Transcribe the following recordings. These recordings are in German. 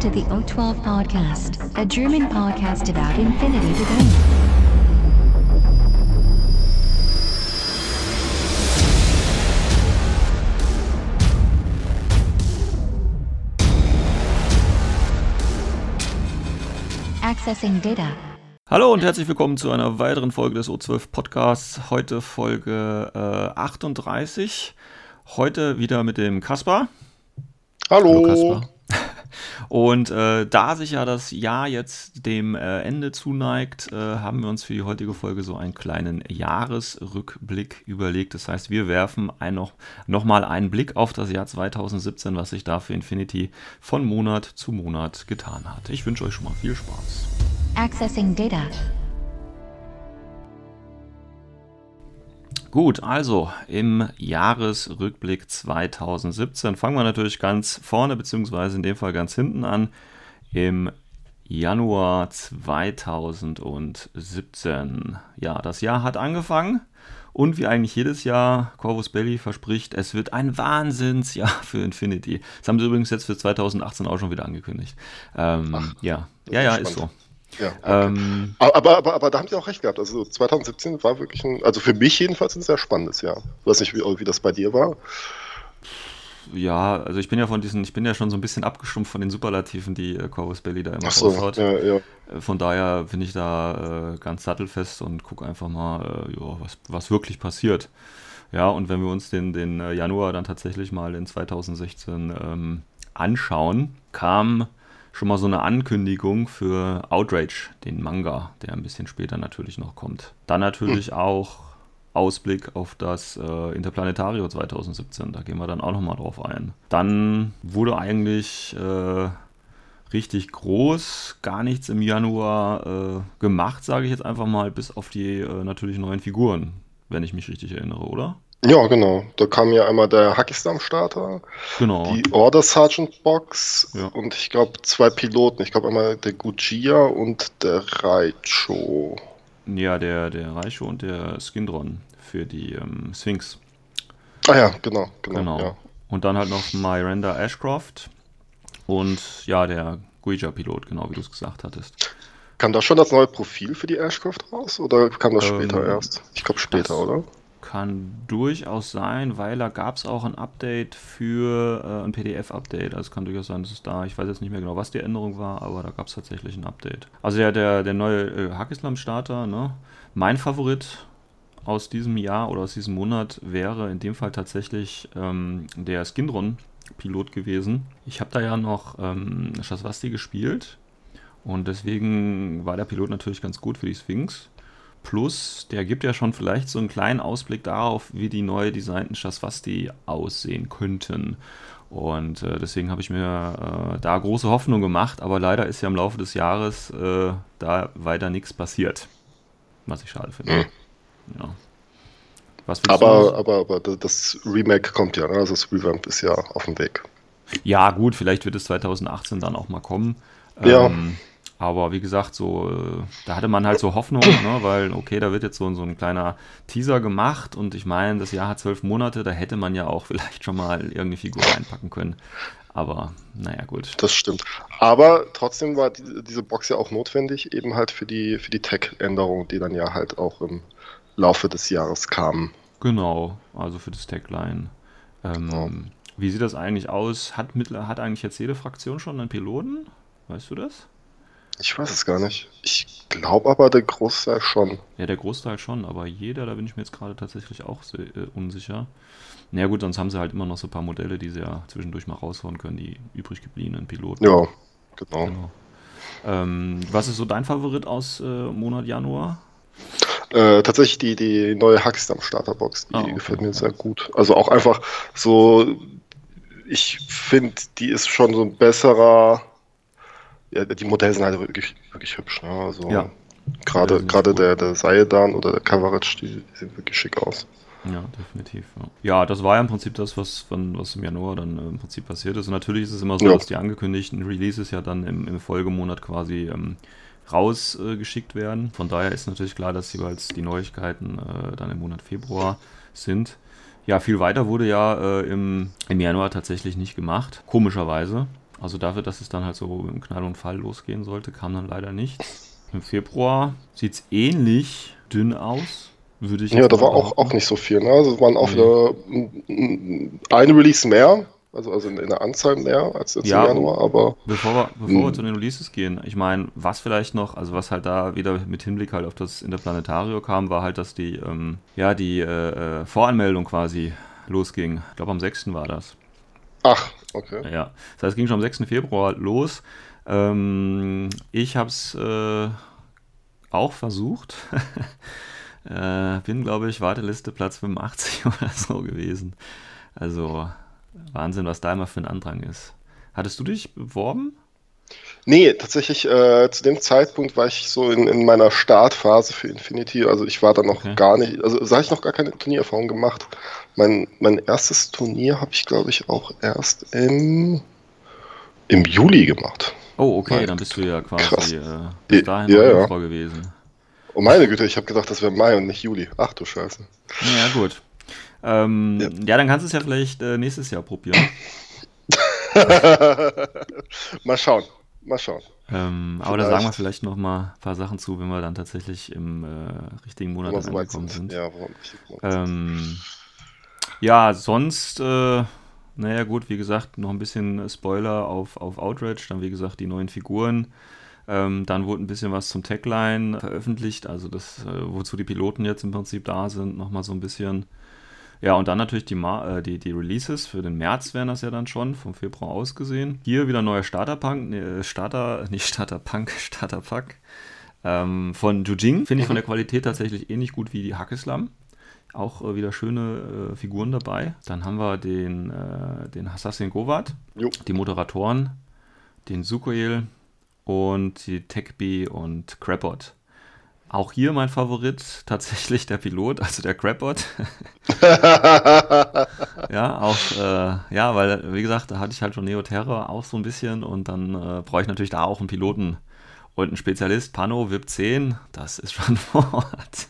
Welcome to the O12 Podcast, a German podcast about infinity today. Accessing data. Hallo und herzlich willkommen zu einer weiteren Folge des O12 Podcasts. Heute Folge äh, 38. Heute wieder mit dem Kaspar. Hallo. Kaspar. Und äh, da sich ja das Jahr jetzt dem äh, Ende zuneigt, äh, haben wir uns für die heutige Folge so einen kleinen Jahresrückblick überlegt. Das heißt, wir werfen ein noch, noch mal einen Blick auf das Jahr 2017, was sich da für Infinity von Monat zu Monat getan hat. Ich wünsche euch schon mal viel Spaß. Accessing data. Gut, also im Jahresrückblick 2017 fangen wir natürlich ganz vorne, beziehungsweise in dem Fall ganz hinten an. Im Januar 2017. Ja, das Jahr hat angefangen und wie eigentlich jedes Jahr, Corvus Belli verspricht, es wird ein Wahnsinnsjahr für Infinity. Das haben sie übrigens jetzt für 2018 auch schon wieder angekündigt. Ähm, Ach, ja, ja, ja, ist so. Ja, okay. ähm, aber, aber, aber, da haben Sie auch recht gehabt. Also 2017 war wirklich ein, also für mich jedenfalls ein sehr spannendes Jahr. Ich weiß nicht, wie, wie das bei dir war. Ja, also ich bin ja von diesen, ich bin ja schon so ein bisschen abgestumpft von den Superlativen, die äh, Corvus Belli da immer so, raushaut. Ja, ja. Äh, von daher bin ich da äh, ganz sattelfest und gucke einfach mal, äh, jo, was, was wirklich passiert. Ja, und wenn wir uns den, den äh, Januar dann tatsächlich mal in 2016 ähm, anschauen, kam schon mal so eine Ankündigung für Outrage, den Manga, der ein bisschen später natürlich noch kommt. Dann natürlich hm. auch Ausblick auf das äh, Interplanetario 2017, da gehen wir dann auch nochmal drauf ein. Dann wurde eigentlich äh, richtig groß, gar nichts im Januar äh, gemacht, sage ich jetzt einfach mal, bis auf die äh, natürlich neuen Figuren, wenn ich mich richtig erinnere, oder? Ja, genau. Da kam ja einmal der Hackislam-Starter, genau. die Order Sergeant Box ja. und ich glaube zwei Piloten. Ich glaube einmal der Gujia und der Raicho. Ja, der, der Raicho und der Skindron für die ähm, Sphinx. Ah ja, genau, genau. genau. Ja. Und dann halt noch Miranda Ashcroft und ja, der Guija-Pilot, genau wie du es gesagt hattest. Kam da schon das neue Profil für die Ashcroft raus oder kam das ähm, später erst? Ich glaube später, oder? Kann durchaus sein, weil da gab es auch ein Update für äh, ein PDF-Update. Also kann durchaus sein, dass es da, ich weiß jetzt nicht mehr genau, was die Änderung war, aber da gab es tatsächlich ein Update. Also ja, der, der neue äh, Hackislam-Starter, ne? Mein Favorit aus diesem Jahr oder aus diesem Monat wäre in dem Fall tatsächlich ähm, der Skinron-Pilot gewesen. Ich habe da ja noch ähm, Shaswasti gespielt und deswegen war der Pilot natürlich ganz gut für die Sphinx. Plus, der gibt ja schon vielleicht so einen kleinen Ausblick darauf, wie die neu designten Shaswasti aussehen könnten. Und äh, deswegen habe ich mir äh, da große Hoffnung gemacht, aber leider ist ja im Laufe des Jahres äh, da weiter nichts passiert. Was ich schade finde. Mhm. Ja. aber, aber, aber das Remake kommt ja, ne? also das Revamp ist ja auf dem Weg. Ja, gut, vielleicht wird es 2018 dann auch mal kommen. Ja. Ähm, aber wie gesagt, so, äh, da hatte man halt so Hoffnung, ne, weil, okay, da wird jetzt so, so ein kleiner Teaser gemacht und ich meine, das Jahr hat zwölf Monate, da hätte man ja auch vielleicht schon mal irgendeine Figur reinpacken können. Aber naja, gut. Das stimmt. Aber trotzdem war die, diese Box ja auch notwendig, eben halt für die, für die Tech-Änderung, die dann ja halt auch im Laufe des Jahres kamen. Genau, also für das Tagline. Ähm, genau. Wie sieht das eigentlich aus? Hat, hat eigentlich jetzt jede Fraktion schon einen Piloten? Weißt du das? Ich weiß es gar nicht. Ich glaube aber der Großteil schon. Ja, der Großteil schon, aber jeder, da bin ich mir jetzt gerade tatsächlich auch sehr, äh, unsicher. Na naja, gut, sonst haben sie halt immer noch so ein paar Modelle, die sie ja zwischendurch mal raushauen können, die übrig gebliebenen Piloten. Ja, genau. genau. Ähm, was ist so dein Favorit aus äh, Monat Januar? Äh, tatsächlich die, die neue Hackstam Starterbox, die ah, okay. gefällt mir sehr gut. Also auch einfach so, ich finde, die ist schon so ein besserer ja, die Modelle sind halt wirklich, wirklich hübsch. Ne? Also ja. Gerade, gerade der, der Saedan oder der Coverage, die, die sehen wirklich schick aus. Ja, definitiv. Ja. ja. das war ja im Prinzip das, was, was im Januar dann äh, im Prinzip passiert ist. Und natürlich ist es immer so, ja. dass die angekündigten Releases ja dann im, im Folgemonat quasi ähm, rausgeschickt äh, werden. Von daher ist natürlich klar, dass jeweils die Neuigkeiten äh, dann im Monat Februar sind. Ja, viel weiter wurde ja äh, im, im Januar tatsächlich nicht gemacht, komischerweise. Also dafür, dass es dann halt so im Knall und Fall losgehen sollte, kam dann leider nichts. Im Februar sieht es ähnlich dünn aus, würde ich Ja, da war auch, auch nicht so viel. Ne? Also es waren auch nee. eine Release mehr, also, also in, in der Anzahl mehr als jetzt ja, im Januar, aber. Bevor wir, bevor wir zu den Releases gehen, ich meine, was vielleicht noch, also was halt da wieder mit Hinblick halt auf das Interplanetario kam, war halt, dass die, ähm, ja, die äh, Voranmeldung quasi losging. Ich glaube, am 6. war das. Ach, okay. Ja, das heißt, es ging schon am 6. Februar los. Ähm, ich habe es äh, auch versucht. äh, bin, glaube ich, Warteliste Platz 85 oder so gewesen. Also Wahnsinn, was da immer für ein Andrang ist. Hattest du dich beworben? Nee, tatsächlich äh, zu dem Zeitpunkt war ich so in, in meiner Startphase für Infinity. Also ich war da noch okay. gar nicht, also da habe ich noch gar keine Turniererfahrung gemacht. Mein, mein erstes Turnier habe ich, glaube ich, auch erst im, im Juli gemacht. Oh, okay, mein, dann bist du ja quasi äh, bis dahin ja, ja. gewesen. Oh meine Güte, ich habe gedacht, das wäre Mai und nicht Juli. Ach du Scheiße. Ja, gut. Ähm, ja. ja. dann kannst du es ja vielleicht äh, nächstes Jahr probieren. mal schauen. Mal schauen. Ähm, aber da sagen wir vielleicht noch mal ein paar Sachen zu, wenn wir dann tatsächlich im äh, richtigen Monat angekommen sind. sind. Ja, ähm, ja, sonst, äh, naja gut, wie gesagt, noch ein bisschen Spoiler auf, auf Outrage, dann wie gesagt die neuen Figuren. Ähm, dann wurde ein bisschen was zum Tagline veröffentlicht, also das, äh, wozu die Piloten jetzt im Prinzip da sind, nochmal so ein bisschen. Ja, und dann natürlich die, äh, die, die Releases. Für den März wären das ja dann schon, vom Februar aus gesehen. Hier wieder neuer Starterpunk, nee, Starter, nicht Starterpunk, Starterpack. Ähm, von Jujing finde ich von der Qualität tatsächlich ähnlich gut wie die Hackeslam. Auch äh, wieder schöne äh, Figuren dabei. Dann haben wir den, äh, den Assassin Govat, jo. die Moderatoren, den Sukoel und die Techbee und Crabot. Auch hier mein Favorit, tatsächlich der Pilot, also der Crabbot. ja, auch, äh, ja, weil, wie gesagt, da hatte ich halt schon Neo Terror auch so ein bisschen und dann äh, brauche ich natürlich da auch einen Piloten und einen Spezialist. Pano, VIP 10, das ist schon vor Ort.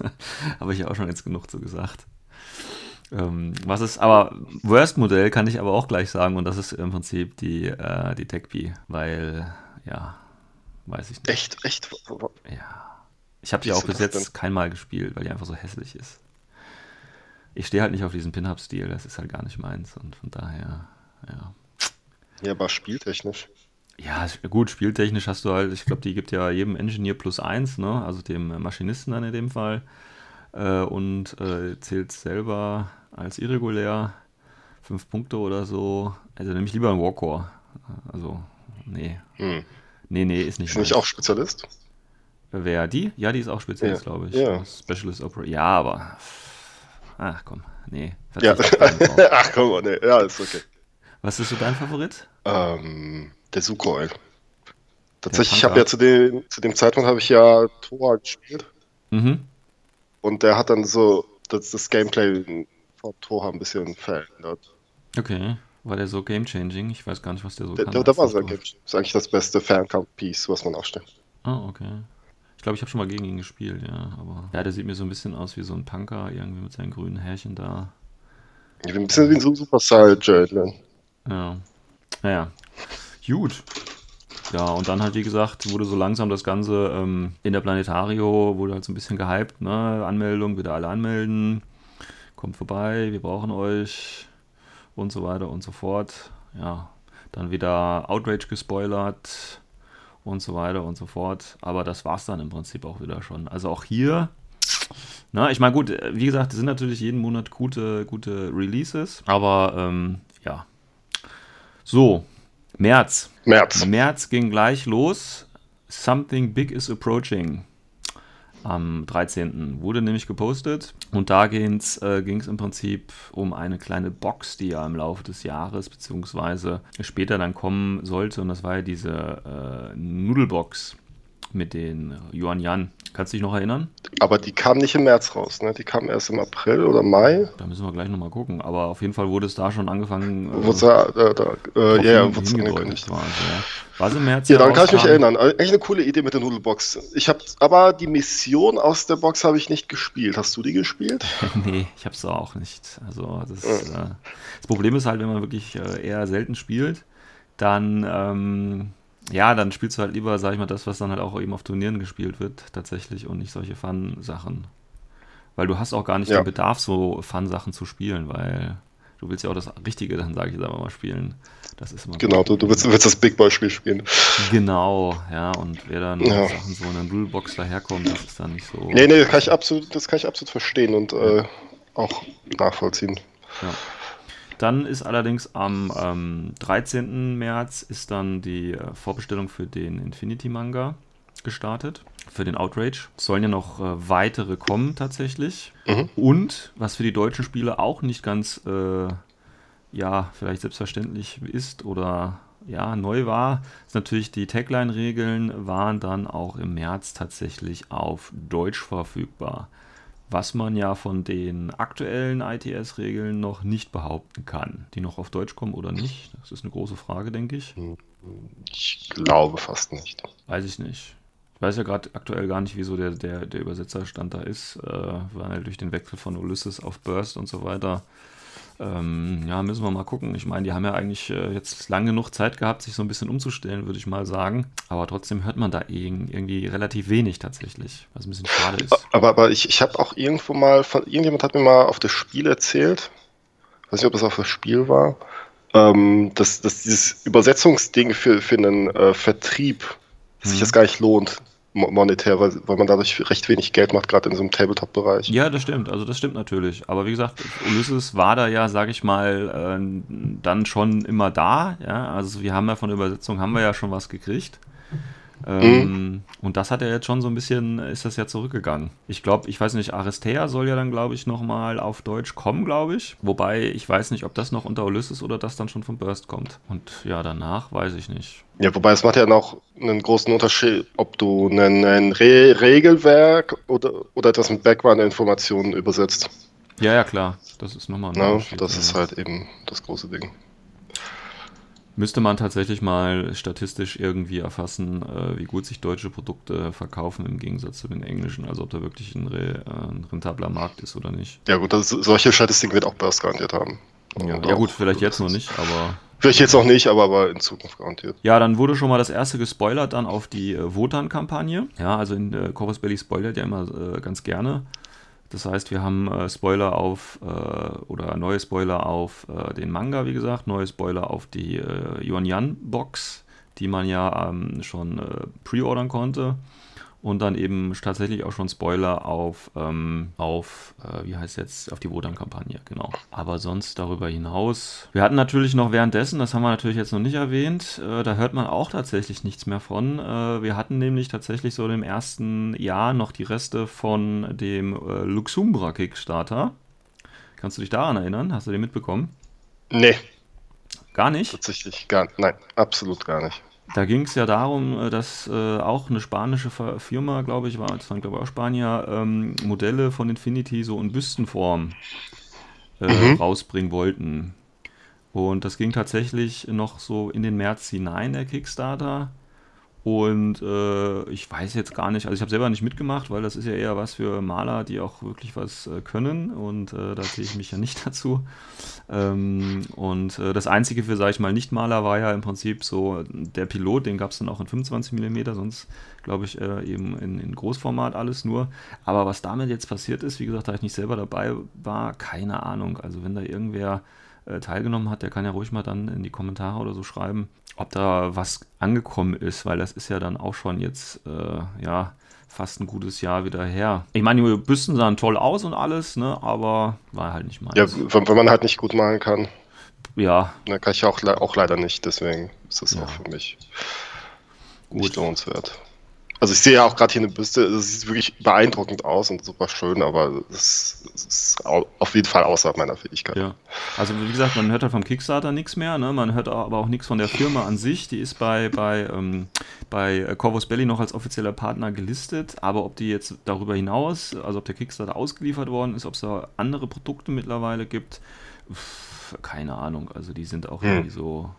Habe ich ja auch schon jetzt genug zu gesagt. Ähm, was ist, aber Worst-Modell kann ich aber auch gleich sagen und das ist im Prinzip die, äh, die TechP, weil, ja, weiß ich nicht. Echt, echt? Ja. Ich habe die auch bis jetzt kein Mal gespielt, weil die einfach so hässlich ist. Ich stehe halt nicht auf diesen Pin-Up-Stil, das ist halt gar nicht meins und von daher, ja. Ja, aber spieltechnisch. Ja, gut, spieltechnisch hast du halt, ich glaube, die gibt ja jedem Engineer plus eins, ne? also dem Maschinisten dann in dem Fall. Äh, und äh, zählt selber als irregulär fünf Punkte oder so. Also nehme ich lieber einen Warcore. Also, nee. Hm. Nee, nee, ist nicht. Ist nicht auch Spezialist? Wer die? Ja, die ist auch Spezialist, ja. glaube ich. Ja. Specialist Opera. Ja, aber. Ach komm, nee. Ja. Ach komm, nee. Ja, ist okay. Was ist so dein Favorit? Ähm, der Sukoil. Tatsächlich, ich habe ja zu dem, zu dem Zeitpunkt habe ich ja Tora gespielt. Mhm. Und der hat dann so das, das Gameplay von Tora ein bisschen verändert. Okay. War der so game-changing? Ich weiß gar nicht, was der so der, kann. Der, der war sehr game Ist eigentlich das beste Fernkampf-Piece, was man aufstellt. Ah, oh, okay. Ich glaube, ich habe schon mal gegen ihn gespielt, ja. Aber ja, der sieht mir so ein bisschen aus wie so ein Punker, irgendwie mit seinen grünen Härchen da. Ja, ein bisschen wie ein Superstar Jaden. Ja. Naja. Gut. Ja, und dann halt, wie gesagt, wurde so langsam das Ganze ähm, in der Planetario, wurde halt so ein bisschen gehypt, ne? Anmeldung, wieder alle anmelden. Kommt vorbei, wir brauchen euch und so weiter und so fort. Ja, dann wieder Outrage gespoilert und so weiter und so fort. Aber das war es dann im Prinzip auch wieder schon. Also auch hier, na, ich meine, gut, wie gesagt, es sind natürlich jeden Monat gute, gute Releases, aber ähm, ja. So, März. März. März ging gleich los. Something Big is Approaching am 13. wurde nämlich gepostet und da ging es äh, im Prinzip um eine kleine Box, die ja im Laufe des Jahres beziehungsweise später dann kommen sollte und das war ja diese äh, Nudelbox mit den Yuan Yan. Kannst du dich noch erinnern? Aber die kam nicht im März raus, ne? Die kam erst im April oder Mai. Da müssen wir gleich nochmal gucken. Aber auf jeden Fall wurde es da schon angefangen. Äh, wurde da, da, äh, ja, ja, wurde es angekündigt. War, also, ja. War im März? Ja, dann kann ich mich erinnern. Äh, echt eine coole Idee mit der Nudelbox. Ich habe, aber die Mission aus der Box habe ich nicht gespielt. Hast du die gespielt? nee, ich habe es auch nicht. Also das, ja. äh, das Problem ist halt, wenn man wirklich äh, eher selten spielt, dann, ähm, ja, dann spielst du halt lieber, sag ich mal, das, was dann halt auch eben auf Turnieren gespielt wird, tatsächlich, und nicht solche Fun-Sachen. Weil du hast auch gar nicht ja. den Bedarf, so Fun-Sachen zu spielen, weil du willst ja auch das Richtige, dann sage ich jetzt einfach mal, spielen. Das ist immer genau, du, du willst, willst, das Big Boy-Spiel spielen. Genau, ja, und wer dann ja. Sachen so in einer Rulebox daherkommt, das ist dann nicht so. Nee, nee, das kann ich absolut, das kann ich absolut verstehen und äh, auch nachvollziehen. Ja. Dann ist allerdings am ähm, 13. März ist dann die äh, Vorbestellung für den Infinity Manga gestartet, für den Outrage. Es sollen ja noch äh, weitere kommen tatsächlich. Mhm. Und was für die deutschen Spiele auch nicht ganz, äh, ja, vielleicht selbstverständlich ist oder ja, neu war, ist natürlich die Tagline-Regeln waren dann auch im März tatsächlich auf Deutsch verfügbar was man ja von den aktuellen ITS-Regeln noch nicht behaupten kann. Die noch auf Deutsch kommen oder nicht, das ist eine große Frage, denke ich. Ich glaube fast nicht. Weiß ich nicht. Ich weiß ja gerade aktuell gar nicht, wieso der, der, der Übersetzerstand da ist, äh, weil durch den Wechsel von Ulysses auf Burst und so weiter ähm, ja, müssen wir mal gucken. Ich meine, die haben ja eigentlich äh, jetzt lange genug Zeit gehabt, sich so ein bisschen umzustellen, würde ich mal sagen. Aber trotzdem hört man da irgendwie relativ wenig tatsächlich, was ein bisschen schade ist. Aber, aber ich, ich habe auch irgendwo mal, von, irgendjemand hat mir mal auf das Spiel erzählt, ich weiß nicht, ob das auf das Spiel war, ähm, dass, dass dieses Übersetzungsding für, für einen äh, Vertrieb hm. sich das gar nicht lohnt monetär, weil, weil man dadurch recht wenig Geld macht, gerade in so einem Tabletop-Bereich. Ja, das stimmt, also das stimmt natürlich. Aber wie gesagt, Ulysses war da ja, sage ich mal, äh, dann schon immer da. Ja? Also wir haben ja von der Übersetzung haben wir ja schon was gekriegt. Ähm, mhm. Und das hat ja jetzt schon so ein bisschen, ist das ja zurückgegangen. Ich glaube, ich weiß nicht, Aristea soll ja dann, glaube ich, nochmal auf Deutsch kommen, glaube ich. Wobei ich weiß nicht, ob das noch unter Ulysses oder das dann schon von Burst kommt. Und ja, danach weiß ich nicht. Ja, wobei es macht ja noch einen großen Unterschied, ob du ein, ein Re Regelwerk oder, oder das mit Background-Informationen übersetzt. Ja, ja, klar. Das ist nochmal ein ja, Das ist halt eben das große Ding. Müsste man tatsächlich mal statistisch irgendwie erfassen, äh, wie gut sich deutsche Produkte verkaufen im Gegensatz zu den englischen, also ob da wirklich ein, re, äh, ein rentabler Markt ist oder nicht. Ja gut, das, solche Statistiken wird auch Burst garantiert haben. Ja, ja gut, vielleicht jetzt noch nicht, aber... Vielleicht jetzt noch nicht, aber, aber in Zukunft garantiert. Ja, dann wurde schon mal das erste gespoilert dann auf die äh, Wotan-Kampagne. Ja, also in äh, Corvus Belly spoilert ja immer äh, ganz gerne. Das heißt, wir haben äh, Spoiler auf äh, oder neue Spoiler auf äh, den Manga, wie gesagt, neue Spoiler auf die äh, Yuan Yan Box, die man ja ähm, schon äh, pre-ordern konnte und dann eben tatsächlich auch schon Spoiler auf, ähm, auf äh, wie heißt jetzt, auf die Wodan-Kampagne, genau. Aber sonst darüber hinaus. Wir hatten natürlich noch währenddessen, das haben wir natürlich jetzt noch nicht erwähnt, äh, da hört man auch tatsächlich nichts mehr von. Äh, wir hatten nämlich tatsächlich so im ersten Jahr noch die Reste von dem äh, Luxumbra Kickstarter. Kannst du dich daran erinnern? Hast du den mitbekommen? Nee. Gar nicht? Tatsächlich, gar, nein, absolut gar nicht. Da ging es ja darum, äh, dass äh, auch eine spanische Firma, glaube ich, war, das waren glaube ich auch Spanier, ähm, Modelle von Infinity so in Büstenform äh, mhm. rausbringen wollten. Und das ging tatsächlich noch so in den März hinein, der Kickstarter. Und äh, ich weiß jetzt gar nicht, also ich habe selber nicht mitgemacht, weil das ist ja eher was für Maler, die auch wirklich was äh, können und äh, da zähle ich mich ja nicht dazu. Ähm, und äh, das Einzige für, sage ich mal, Nicht-Maler war ja im Prinzip so der Pilot, den gab es dann auch in 25 mm, sonst glaube ich äh, eben in, in, Großformat alles nur. Aber was damit jetzt passiert ist, wie gesagt, da ich nicht selber dabei war, keine Ahnung. Also wenn da irgendwer äh, teilgenommen hat, der kann ja ruhig mal dann in die Kommentare oder so schreiben, ob da was angekommen ist, weil das ist ja dann auch schon jetzt, äh, ja, fast ein gutes Jahr wieder her. Ich meine, die Büsten sahen toll aus und alles, ne, aber war halt nicht meins. Ja, wenn, wenn man halt nicht gut malen kann. Ja. Da kann ich auch, auch leider nicht, deswegen ist das ja. auch für mich gut. nicht lohnenswert. Also ich sehe ja auch gerade hier eine Büste, es sieht wirklich beeindruckend aus und super schön, aber es ist auf jeden Fall außerhalb meiner Fähigkeit. Ja, also wie gesagt, man hört halt vom Kickstarter nichts mehr, ne? man hört aber auch nichts von der Firma an sich, die ist bei, bei, ähm, bei Corvus Belly noch als offizieller Partner gelistet, aber ob die jetzt darüber hinaus, also ob der Kickstarter ausgeliefert worden ist, ob es da andere Produkte mittlerweile gibt, pff, keine Ahnung, also die sind auch hm. irgendwie so,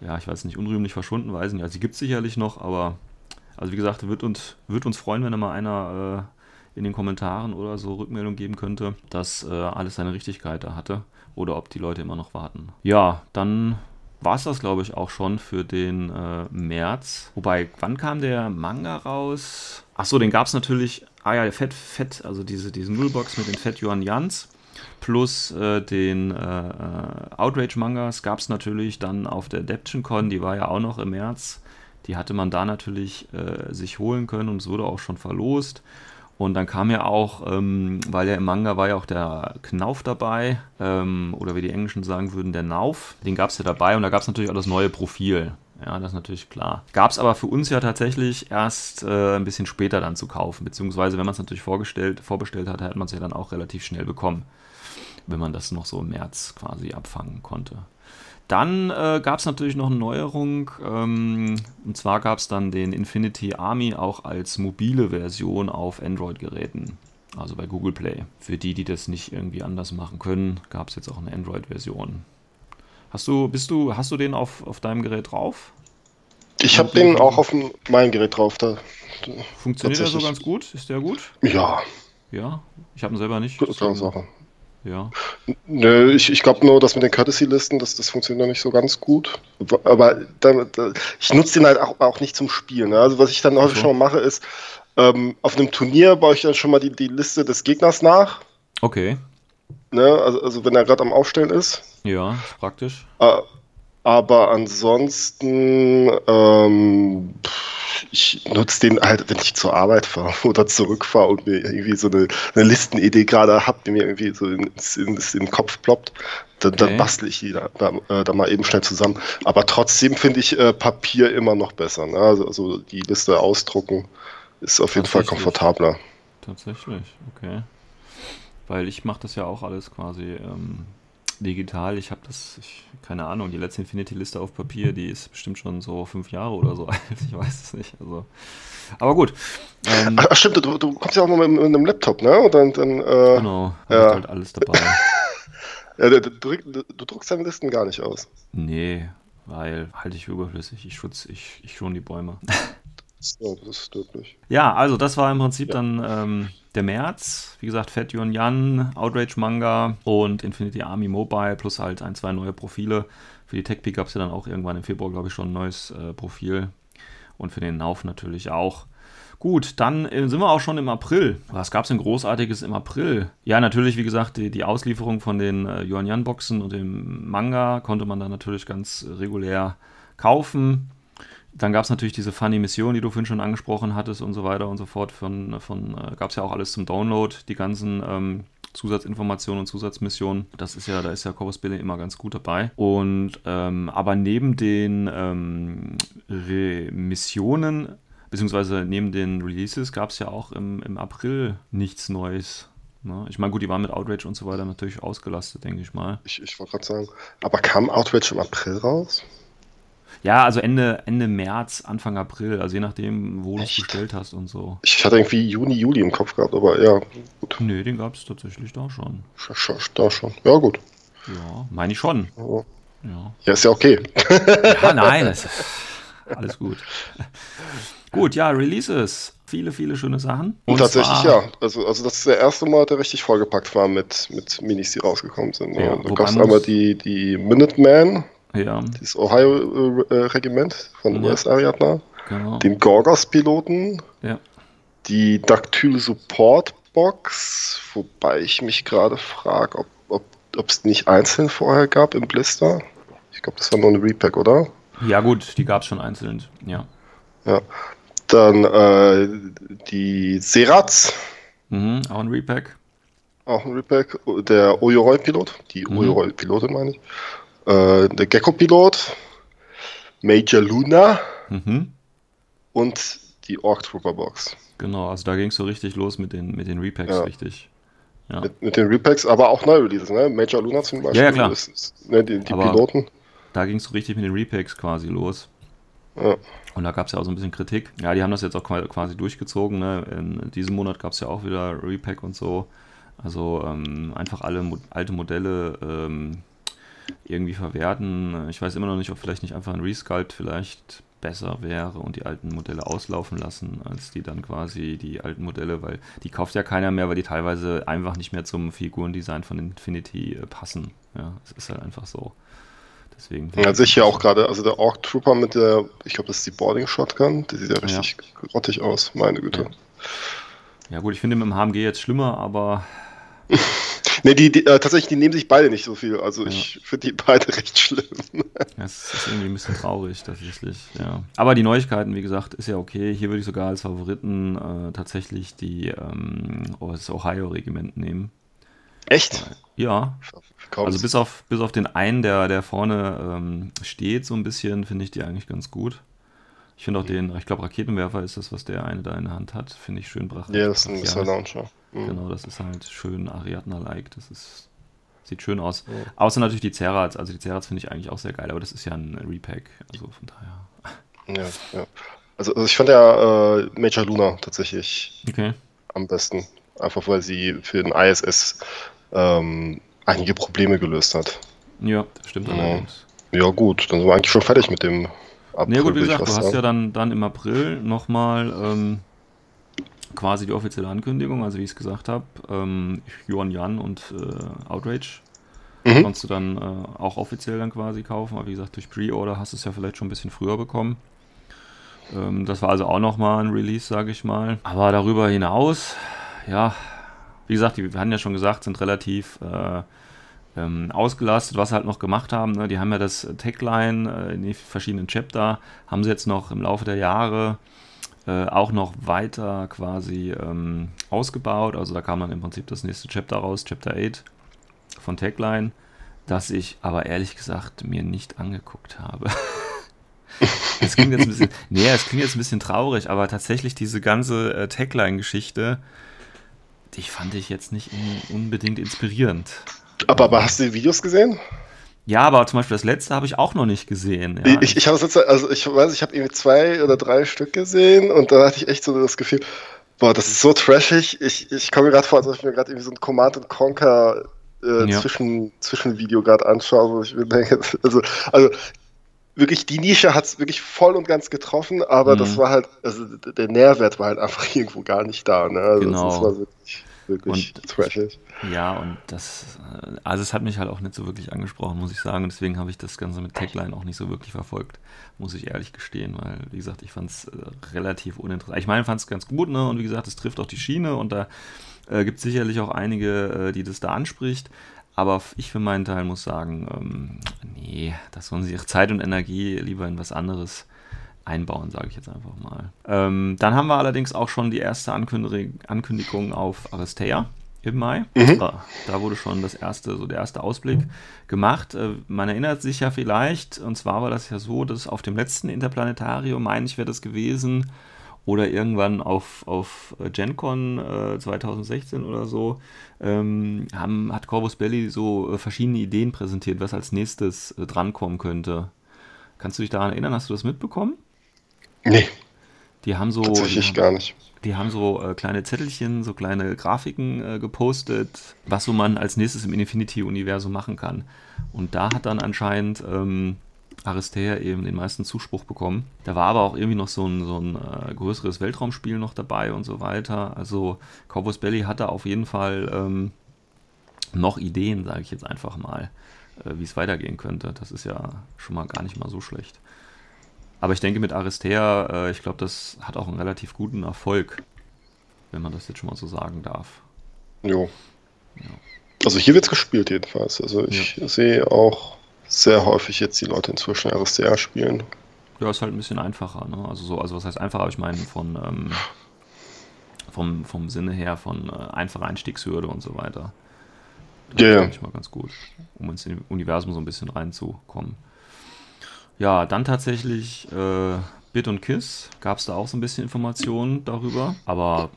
ja, ich weiß nicht, unrühmlich verschwunden, weiß nicht, also die gibt es sicherlich noch, aber also wie gesagt, wird uns, wird uns freuen, wenn da mal einer äh, in den Kommentaren oder so Rückmeldung geben könnte, dass äh, alles seine Richtigkeit da hatte oder ob die Leute immer noch warten. Ja, dann war es das, glaube ich, auch schon für den äh, März. Wobei, wann kam der Manga raus? Achso, den gab es natürlich. Ah ja, Fett, Fett, also diese, diese Nullbox mit den Fett Yuan Jans plus äh, den äh, äh Outrage-Mangas gab es natürlich dann auf der AdaptionCon, die war ja auch noch im März. Die hatte man da natürlich äh, sich holen können und es wurde auch schon verlost. Und dann kam ja auch, ähm, weil ja im Manga war ja auch der Knauf dabei, ähm, oder wie die Englischen sagen würden, der Nauf. Den gab es ja dabei und da gab es natürlich auch das neue Profil. Ja, das ist natürlich klar. Gab es aber für uns ja tatsächlich erst äh, ein bisschen später dann zu kaufen, beziehungsweise wenn man es natürlich vorgestellt, vorbestellt hat, hat man es ja dann auch relativ schnell bekommen, wenn man das noch so im März quasi abfangen konnte. Dann äh, gab es natürlich noch eine Neuerung. Ähm, und zwar gab es dann den Infinity Army auch als mobile Version auf Android-Geräten. Also bei Google Play. Für die, die das nicht irgendwie anders machen können, gab es jetzt auch eine Android-Version. Hast du, bist du, hast du den auf, auf deinem Gerät drauf? Ich habe den auch auf meinem Gerät drauf. Da, Funktioniert der so ganz gut? Ist der gut? Ja. Ja, ich habe ihn selber nicht. Gute Sache. Ja. Nö, ich, ich glaube nur, dass mit den Courtesy-Listen, das, das funktioniert noch nicht so ganz gut. Aber da, da, ich nutze den halt auch, auch nicht zum Spielen. Ne? Also was ich dann häufig so. schon mal mache, ist, ähm, auf einem Turnier baue ich dann schon mal die, die Liste des Gegners nach. Okay. Ne? Also, also wenn er gerade am Aufstellen ist. Ja, praktisch. Äh, aber ansonsten, ähm, ich nutze den halt, wenn ich zur Arbeit fahre oder zurückfahre und mir irgendwie so eine, eine Listenidee gerade habe, die mir irgendwie so ins, ins, in den Kopf ploppt, dann, okay. dann bastle ich die da, da, äh, da, mal eben schnell zusammen. Aber trotzdem finde ich äh, Papier immer noch besser. Ne? Also, also, die Liste ausdrucken ist auf jeden Fall komfortabler. Tatsächlich, okay. Weil ich mache das ja auch alles quasi ähm, digital. Ich habe das, ich, keine Ahnung, die letzte Infinity-Liste auf Papier, die ist bestimmt schon so fünf Jahre oder so alt. Ich weiß es nicht. Also, aber gut. Ähm, ach, stimmt, du, du, kommst ja auch mal mit, mit einem Laptop, ne? Und dann, dann äh, genau, ja. halt alles dabei. ja, du, du, du, druckst deine Listen gar nicht aus. Nee, weil halte ich für überflüssig. Ich schutze, ich, ich schon die Bäume. so, das stört mich. Ja, also das war im Prinzip ja. dann ähm, der März. Wie gesagt, Fat Yuan Yan, Outrage Manga und Infinity Army Mobile plus halt ein, zwei neue Profile. Für die Tech Peak gab es ja dann auch irgendwann im Februar, glaube ich, schon ein neues äh, Profil. Und für den Nauf natürlich auch. Gut, dann äh, sind wir auch schon im April. Was gab es denn Großartiges im April? Ja, natürlich, wie gesagt, die, die Auslieferung von den äh, Yuan Yan Boxen und dem Manga konnte man dann natürlich ganz regulär kaufen. Dann gab es natürlich diese Funny Mission, die du vorhin schon angesprochen hattest und so weiter und so fort. Von, von äh, gab es ja auch alles zum Download, die ganzen ähm, Zusatzinformationen und Zusatzmissionen. Das ist ja, da ist ja Corvus Billy immer ganz gut dabei. Und ähm, aber neben den ähm, Missionen, beziehungsweise neben den Releases, gab es ja auch im, im April nichts Neues. Ne? Ich meine, gut, die waren mit Outrage und so weiter natürlich ausgelastet, denke ich mal. Ich, ich wollte gerade sagen, aber kam Outrage im April raus? Ja, also Ende, Ende März, Anfang April, also je nachdem, wo du es bestellt hast und so. Ich hatte irgendwie Juni, Juli im Kopf gehabt, aber ja, gut. Nee, den gab es tatsächlich da schon. Sch sch da schon. Ja, gut. Ja, meine ich schon. Ja. ja. ja, ist ja okay. ja, nein, ist alles gut. gut, ja, Releases. Viele, viele schöne Sachen. Und, und tatsächlich ja. Also, also das ist der erste Mal, der richtig vollgepackt war mit, mit Minis, die rausgekommen sind. Ja, da gab es einmal die, die Minuteman, ja. Das Ohio-Regiment von ja. US-Ariadna. Genau. Den Gorgas-Piloten. Ja. Die Dactyl Support Box, wobei ich mich gerade frage, ob es ob, nicht einzeln vorher gab im Blister. Ich glaube, das war nur ein Repack, oder? Ja, gut, die gab es schon einzeln, ja. Ja. Dann äh, die Serats. Mhm, auch ein Repack. Auch ein Repack. Der Oyoroi-Pilot, die mhm. Oyoroi-Pilotin meine ich äh, der Gecko-Pilot, Major Luna mhm. und die Orc Trooper Box. Genau, also da ging es so richtig los mit den, mit den Repacks, ja. richtig. Ja. Mit, mit, den Repacks, aber auch Neu-Releases, ne? Major Luna zum Beispiel. Ja, ja klar. Ist, ist, ne, die, die Piloten. Da ging es so richtig mit den Repacks quasi los. Ja. Und da gab es ja auch so ein bisschen Kritik. Ja, die haben das jetzt auch quasi durchgezogen. Ne? In diesem Monat gab es ja auch wieder Repack und so. Also ähm, einfach alle mo alte Modelle ähm, irgendwie verwerten. Ich weiß immer noch nicht, ob vielleicht nicht einfach ein Resculpt vielleicht besser wäre und die alten Modelle auslaufen lassen, als die dann quasi die alten Modelle, weil die kauft ja keiner mehr, weil die teilweise einfach nicht mehr zum Figurendesign von Infinity äh, passen. Ja, es ist halt einfach so. Deswegen. Also ich hier auch gerade, also der Orc Trooper mit der, ich glaube, das ist die Boarding Shotgun, die sieht ja richtig ja. grottig aus, meine Güte. Ja, ja gut, ich finde mit dem HMG jetzt schlimmer, aber. ne, die, die äh, tatsächlich, die nehmen sich beide nicht so viel. Also ja. ich finde die beide recht schlimm. Das ist irgendwie ein bisschen traurig, tatsächlich, ja. Aber die Neuigkeiten, wie gesagt, ist ja okay. Hier würde ich sogar als Favoriten äh, tatsächlich die ähm, das Ohio-Regiment nehmen. Echt? Ja. Also bis auf, bis auf den einen, der, der vorne ähm, steht, so ein bisschen, finde ich die eigentlich ganz gut. Ich finde auch den, ich glaube, Raketenwerfer ist das, was der eine da in der Hand hat, finde ich schön brachial. Ja, das ist ein Launcher. Mhm. Genau, das ist halt schön Ariadna-like. Das ist, sieht schön aus. Ja. Außer natürlich die Zerats. Also die Zerats finde ich eigentlich auch sehr geil, aber das ist ja ein Repack. Also von daher. Ja, ja. Also, also ich fand ja äh, Major Luna tatsächlich okay. am besten. Einfach weil sie für den ISS ähm, einige Probleme gelöst hat. Ja, das stimmt ja. allerdings. Ja, gut, dann sind wir eigentlich schon fertig mit dem April. Ja, gut, wie gesagt, du hast ja dann, dann im April nochmal ähm, quasi die offizielle Ankündigung, also wie ich es gesagt habe, ähm, Yuan Yan und äh, Outrage. Mhm. Konntest du dann äh, auch offiziell dann quasi kaufen, aber wie gesagt, durch Pre-Order hast du es ja vielleicht schon ein bisschen früher bekommen. Ähm, das war also auch nochmal ein Release, sage ich mal. Aber darüber hinaus, ja, wie gesagt, die, wir hatten ja schon gesagt, sind relativ äh, ähm, ausgelastet, was sie halt noch gemacht haben. Ne? Die haben ja das Tagline äh, in den verschiedenen Chapter, haben sie jetzt noch im Laufe der Jahre äh, auch noch weiter quasi ähm, ausgebaut. Also da kam dann im Prinzip das nächste Chapter raus, Chapter 8 von Tagline, das ich aber ehrlich gesagt mir nicht angeguckt habe. Es klingt jetzt ein bisschen, nee, es klingt jetzt ein bisschen traurig, aber tatsächlich diese ganze äh, Tagline-Geschichte, die fand ich jetzt nicht in, unbedingt inspirierend. Aber, aber hast du die Videos gesehen? Ja, aber zum Beispiel das letzte habe ich auch noch nicht gesehen. Ja. Ich, ich habe letzte, also ich weiß, ich habe irgendwie zwei oder drei Stück gesehen und da hatte ich echt so das Gefühl, boah, das ist so trashig. Ich, ich komme mir gerade vor, als ob ich mir gerade irgendwie so ein Command Conquer äh, ja. Zwischen, Zwischenvideo gerade anschaue, wo ich mir denke, also, also wirklich, die Nische hat es wirklich voll und ganz getroffen, aber mhm. das war halt, also der Nährwert war halt einfach irgendwo gar nicht da. Ne? Also genau. das war wirklich, wirklich und, trashig. Ja, und das, äh, also es hat mich halt auch nicht so wirklich angesprochen, muss ich sagen. Und deswegen habe ich das Ganze mit Tagline auch nicht so wirklich verfolgt, muss ich ehrlich gestehen, weil, wie gesagt, ich fand es äh, relativ uninteressant. Ich meine, ich fand es ganz gut, ne? Und wie gesagt, es trifft auch die Schiene und da äh, gibt es sicherlich auch einige, äh, die das da anspricht. Aber ich für meinen Teil muss sagen, ähm, nee, das sollen sie ihre Zeit und Energie lieber in was anderes einbauen, sage ich jetzt einfach mal. Ähm, dann haben wir allerdings auch schon die erste Ankündigung, Ankündigung auf Aristea im Mai. Mhm. Da, da, wurde schon das erste, so der erste Ausblick gemacht. Äh, man erinnert sich ja vielleicht, und zwar war das ja so, dass auf dem letzten Interplanetarium, meine ich, wäre das gewesen, oder irgendwann auf, auf GenCon äh, 2016 oder so, ähm, haben, hat Corvus Belly so äh, verschiedene Ideen präsentiert, was als nächstes äh, drankommen könnte. Kannst du dich daran erinnern? Hast du das mitbekommen? Nee. Die haben so. Tatsächlich gar nicht. Die haben so äh, kleine Zettelchen, so kleine Grafiken äh, gepostet, was so man als nächstes im Infinity-Universum machen kann. Und da hat dann anscheinend ähm, Aristea eben den meisten Zuspruch bekommen. Da war aber auch irgendwie noch so ein, so ein äh, größeres Weltraumspiel noch dabei und so weiter. Also Corvus Belly hatte auf jeden Fall ähm, noch Ideen, sage ich jetzt einfach mal, äh, wie es weitergehen könnte. Das ist ja schon mal gar nicht mal so schlecht. Aber ich denke mit Aristea, äh, ich glaube, das hat auch einen relativ guten Erfolg, wenn man das jetzt schon mal so sagen darf. Jo. Ja. Also hier wird es gespielt jedenfalls. Also ich ja. sehe auch sehr häufig jetzt die Leute inzwischen RSDR spielen. Ja, ist halt ein bisschen einfacher, ne? Also so, also was heißt einfacher, ich meine von ähm, vom, vom Sinne her von äh, einfacher Einstiegshürde und so weiter. Das ja, ist mal ganz gut, um ins Universum so ein bisschen reinzukommen. Ja, dann tatsächlich äh, Bit und Kiss gab es da auch so ein bisschen Informationen darüber, aber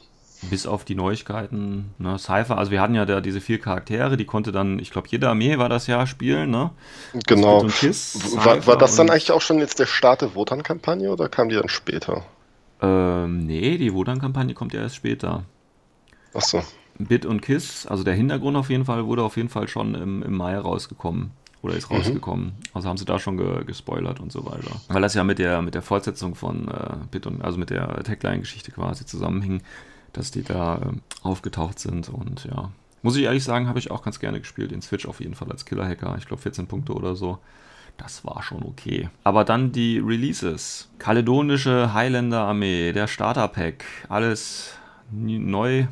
bis auf die Neuigkeiten, ne, Cypher, also wir hatten ja da diese vier Charaktere, die konnte dann, ich glaube, jede Armee war das ja spielen, ne? Genau. Kiss, war, war, das dann eigentlich auch schon jetzt der Start der Wotan-Kampagne oder kam die dann später? Ähm, nee, die Wotan-Kampagne kommt ja erst später. Achso. Bit und Kiss, also der Hintergrund auf jeden Fall, wurde auf jeden Fall schon im, im Mai rausgekommen. Oder ist mhm. rausgekommen. Mhm. Also haben sie da schon ge gespoilert und so weiter. Weil das ja mit der, mit der Fortsetzung von äh, und, also mit der Tagline-Geschichte quasi zusammenhing dass die da äh, aufgetaucht sind und ja. Muss ich ehrlich sagen, habe ich auch ganz gerne gespielt. In Switch auf jeden Fall als Killer-Hacker. Ich glaube 14 Punkte oder so. das war schon okay. Aber dann die Releases. Kaledonische Highlander Armee, der Starter Pack, alles neu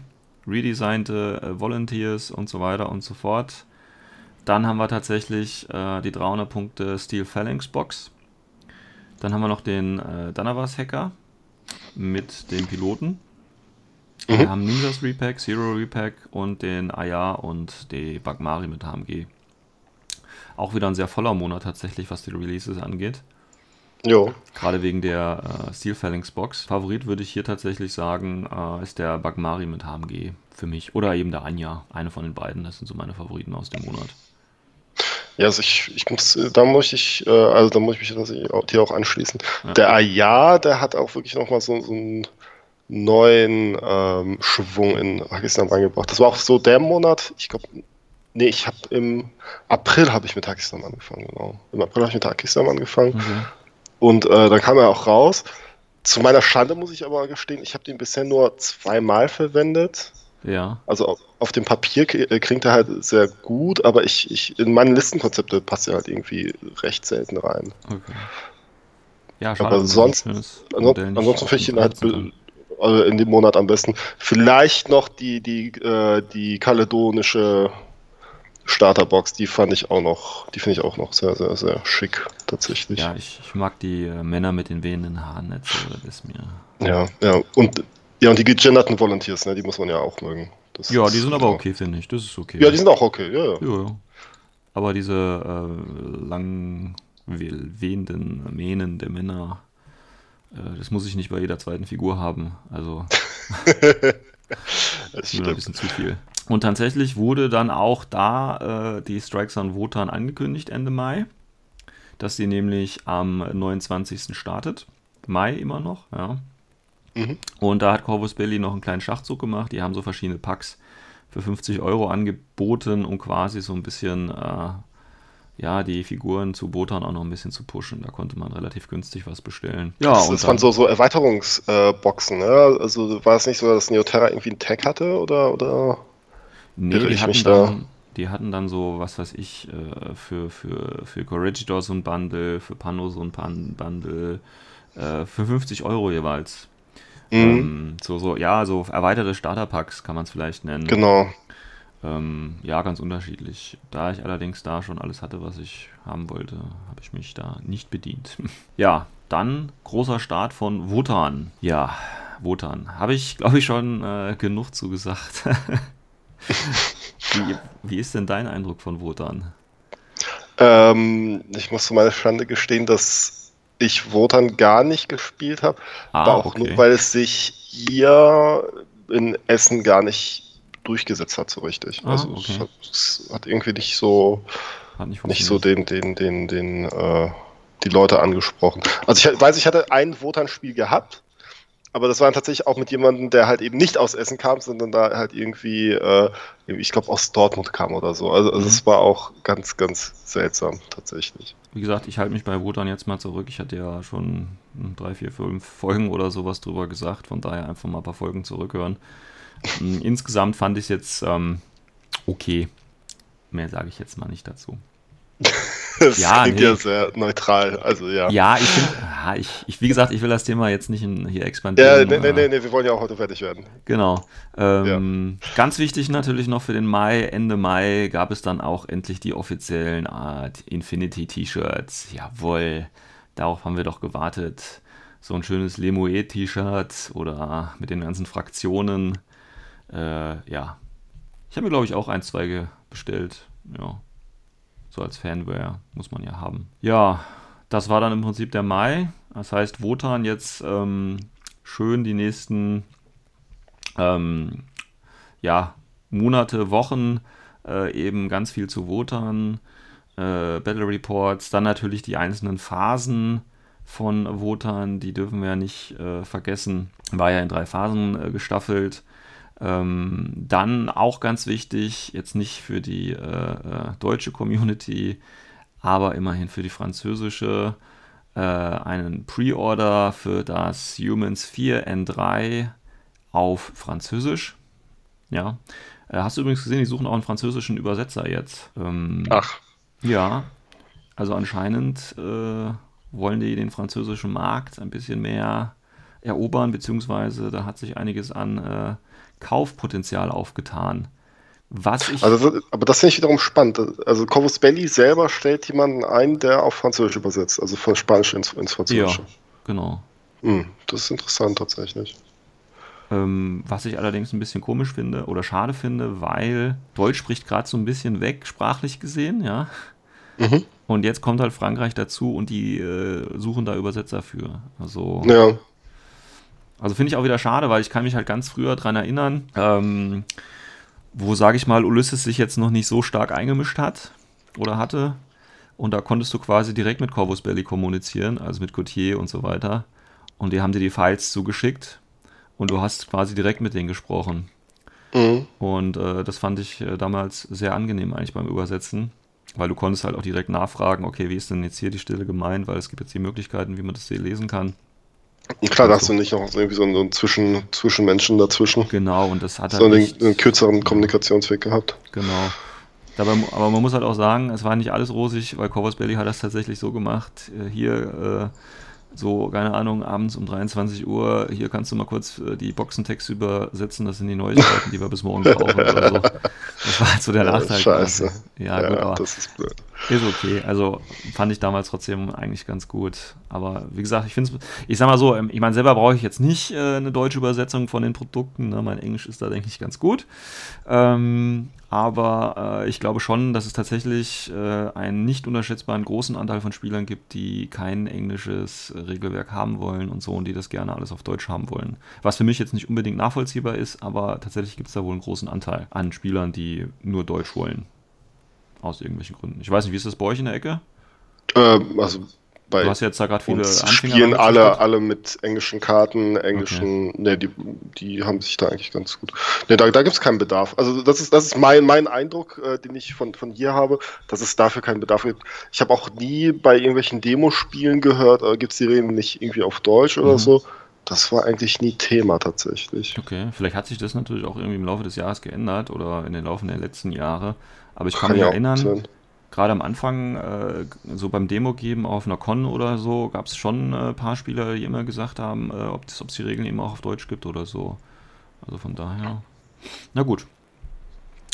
redesignte äh, Volunteers und so weiter und so fort. Dann haben wir tatsächlich äh, die 300 Punkte Steel Phalanx Box. Dann haben wir noch den äh, Danavas Hacker mit dem Piloten. Mhm. Wir haben Ninjas Repack, Zero Repack und den Ayar und die Bagmari mit HMG. Auch wieder ein sehr voller Monat tatsächlich, was die Releases angeht. Jo. Gerade wegen der äh, Steel Phalanx Box. Favorit würde ich hier tatsächlich sagen, äh, ist der Bagmari mit HMG für mich. Oder eben der Anja. Eine von den beiden. Das sind so meine Favoriten aus dem Monat. Ja, also ich, ich muss, da muss ich, äh, also da muss ich mich dir auch anschließen. Ja. Der Aya, der hat auch wirklich nochmal so, so einen neuen ähm, Schwung in Pakistan reingebracht. Das war auch so der Monat, ich glaube, nee, ich habe im April habe ich mit Pakistan angefangen, genau. Im April habe ich mit Pakistan angefangen. Okay. Und äh, dann kam er auch raus. Zu meiner Schande muss ich aber gestehen, ich habe den bisher nur zweimal verwendet. Ja. Also auf dem Papier äh, klingt er halt sehr gut, aber ich, ich in meine Listenkonzepte passt er halt irgendwie recht selten rein. Okay. Ja, schade. Aber sonst, ansonsten, ansonsten finde ich ihn halt also in dem Monat am besten. Vielleicht noch die, die, äh, die kaledonische Starterbox, die fand ich auch noch, die finde ich auch noch sehr, sehr, sehr schick, tatsächlich. Ja, ich, ich mag die äh, Männer mit den wehenden Haaren so, das ist mir. Ja, ja, und ja, und die gegenderten Volunteers, ne, die muss man ja auch mögen. Das ja, die sind aber okay, finde ich. Das ist okay. Ja, die sind auch okay, ja, ja. ja, ja. Aber diese äh, lang wehenden Mähnen der Männer, äh, das muss ich nicht bei jeder zweiten Figur haben. Also. das ist ein bisschen zu viel. Und tatsächlich wurde dann auch da äh, die Strikes on Wotan angekündigt Ende Mai, dass sie nämlich am 29. startet. Mai immer noch, ja. Mhm. Und da hat Corvus Belli noch einen kleinen Schachzug gemacht. Die haben so verschiedene Packs für 50 Euro angeboten, um quasi so ein bisschen äh, ja, die Figuren zu Botan auch noch ein bisschen zu pushen. Da konnte man relativ günstig was bestellen. Ja, das, und das waren so, so Erweiterungsboxen, äh, ne? Also war es nicht so, dass Neoterra irgendwie einen Tag hatte oder, oder Nee, die hatten, dann, die hatten dann so, was weiß ich, äh, für, für, für Corregidor so ein Bundle, für Pano so ein Bundle, äh, für 50 Euro jeweils. Mhm. Ähm, so, so, ja, so erweiterte Starterpacks kann man es vielleicht nennen. Genau. Ähm, ja, ganz unterschiedlich. Da ich allerdings da schon alles hatte, was ich haben wollte, habe ich mich da nicht bedient. ja, dann großer Start von Wotan. Ja, Wotan. Habe ich, glaube ich, schon äh, genug zugesagt. wie, wie, ist denn dein Eindruck von Wotan? Ähm, ich muss zu meiner Schande gestehen, dass ich Wotan gar nicht gespielt habe. Ah, aber auch okay. nur, weil es sich hier in Essen gar nicht durchgesetzt hat so richtig. Ah, also okay. es, hat, es, hat, irgendwie nicht so nicht, nicht, so den, den, den, den, äh, die Leute angesprochen. Also ich weiß, ich hatte ein Wotan-Spiel gehabt, aber das war tatsächlich auch mit jemandem, der halt eben nicht aus Essen kam, sondern da halt irgendwie, äh, ich glaube, aus Dortmund kam oder so. Also, also es mhm. war auch ganz, ganz seltsam tatsächlich. Wie gesagt, ich halte mich bei Wotan jetzt mal zurück. Ich hatte ja schon drei, vier, fünf Folgen oder sowas drüber gesagt. Von daher einfach mal ein paar Folgen zurückhören. Hm, insgesamt fand ich es jetzt ähm, okay. Mehr sage ich jetzt mal nicht dazu. das ja, klingt nee. ja sehr neutral. Also ja. Ja, ich finde, ja, ich, ich, wie gesagt, ich will das Thema jetzt nicht in, hier expandieren. Ja, nee, nee, nee, nee, wir wollen ja auch heute fertig werden. Genau. Ähm, ja. Ganz wichtig natürlich noch für den Mai, Ende Mai gab es dann auch endlich die offiziellen Art Infinity T-Shirts. Jawohl, darauf haben wir doch gewartet. So ein schönes Lemoe-T-Shirt oder mit den ganzen Fraktionen. Äh, ja. Ich habe mir, glaube ich, auch ein, zwei bestellt. Ja. So als Fanware muss man ja haben. Ja, das war dann im Prinzip der Mai. Das heißt, Wotan jetzt ähm, schön die nächsten ähm, ja, Monate, Wochen äh, eben ganz viel zu Wotan. Äh, Battle Reports, dann natürlich die einzelnen Phasen von Wotan, die dürfen wir ja nicht äh, vergessen. War ja in drei Phasen äh, gestaffelt. Ähm, dann auch ganz wichtig, jetzt nicht für die äh, äh, deutsche Community, aber immerhin für die französische, äh, einen Pre-Order für das Humans 4 N3 auf Französisch. Ja. Äh, hast du übrigens gesehen, die suchen auch einen französischen Übersetzer jetzt. Ähm, Ach. Ja. Also anscheinend äh, wollen die den französischen Markt ein bisschen mehr erobern, beziehungsweise da hat sich einiges an äh, Kaufpotenzial aufgetan. Was ich also, aber das finde ich wiederum spannend. Also Corvus Belli selber stellt jemanden ein, der auf Französisch übersetzt, also von Spanisch ins, ins Französische. Ja, genau. Hm, das ist interessant tatsächlich. Ähm, was ich allerdings ein bisschen komisch finde oder schade finde, weil Deutsch spricht gerade so ein bisschen weg, sprachlich gesehen, ja. Mhm. Und jetzt kommt halt Frankreich dazu und die äh, suchen da Übersetzer für. Also, ja. Also finde ich auch wieder schade, weil ich kann mich halt ganz früher dran erinnern, ähm, wo, sage ich mal, Ulysses sich jetzt noch nicht so stark eingemischt hat oder hatte. Und da konntest du quasi direkt mit Corvus Belli kommunizieren, also mit Gautier und so weiter. Und die haben dir die Files zugeschickt und du hast quasi direkt mit denen gesprochen. Mhm. Und äh, das fand ich äh, damals sehr angenehm eigentlich beim Übersetzen, weil du konntest halt auch direkt nachfragen, okay, wie ist denn jetzt hier die Stille gemeint, weil es gibt jetzt die Möglichkeiten, wie man das hier lesen kann. Klar, da hast du nicht noch irgendwie so einen, Zwischen, Zwischenmenschen dazwischen. Genau, und das hat halt. So einen, einen kürzeren Kommunikationsweg gehabt. Genau. Dabei, aber man muss halt auch sagen, es war nicht alles rosig, weil Corvus Belly hat das tatsächlich so gemacht. Äh, hier äh, so, keine Ahnung, abends um 23 Uhr, hier kannst du mal kurz äh, die Boxentexte übersetzen, das sind die Neuigkeiten, die wir bis morgen brauchen oder so. Das war halt so der Nachteil. Scheiße. Ja, ja gut, aber das ist blöd. Ist okay. Also fand ich damals trotzdem eigentlich ganz gut. Aber wie gesagt, ich finde es, ich sag mal so, ähm, ich meine, selber brauche ich jetzt nicht äh, eine deutsche Übersetzung von den Produkten. Ne? Mein Englisch ist da, denke ich, ganz gut. Ähm, aber äh, ich glaube schon, dass es tatsächlich äh, einen nicht unterschätzbaren großen Anteil von Spielern gibt, die kein englisches Regelwerk haben wollen und so und die das gerne alles auf Deutsch haben wollen. Was für mich jetzt nicht unbedingt nachvollziehbar ist, aber tatsächlich gibt es da wohl einen großen Anteil an Spielern, die nur Deutsch wollen. Aus irgendwelchen Gründen. Ich weiß nicht, wie ist das bei euch in der Ecke? Ähm, also bei du hast jetzt da gerade viele Anfänger spielen alle, alle mit englischen Karten, englischen, okay. ne, die, die haben sich da eigentlich ganz gut. Ne, da, da gibt es keinen Bedarf. Also das ist, das ist mein, mein Eindruck, äh, den ich von, von hier habe, dass es dafür keinen Bedarf gibt. Ich habe auch nie bei irgendwelchen Demospielen gehört, äh, gibt es die Reden nicht irgendwie auf Deutsch oder mhm. so. Das war eigentlich nie Thema tatsächlich. Okay, vielleicht hat sich das natürlich auch irgendwie im Laufe des Jahres geändert oder in den Laufe der letzten Jahre. Aber ich kann, kann mich erinnern, gerade am Anfang, äh, so beim Demo geben auf einer Con oder so, gab es schon ein äh, paar Spieler, die immer gesagt haben, äh, ob es die Regeln eben auch auf Deutsch gibt oder so. Also von daher. Na gut.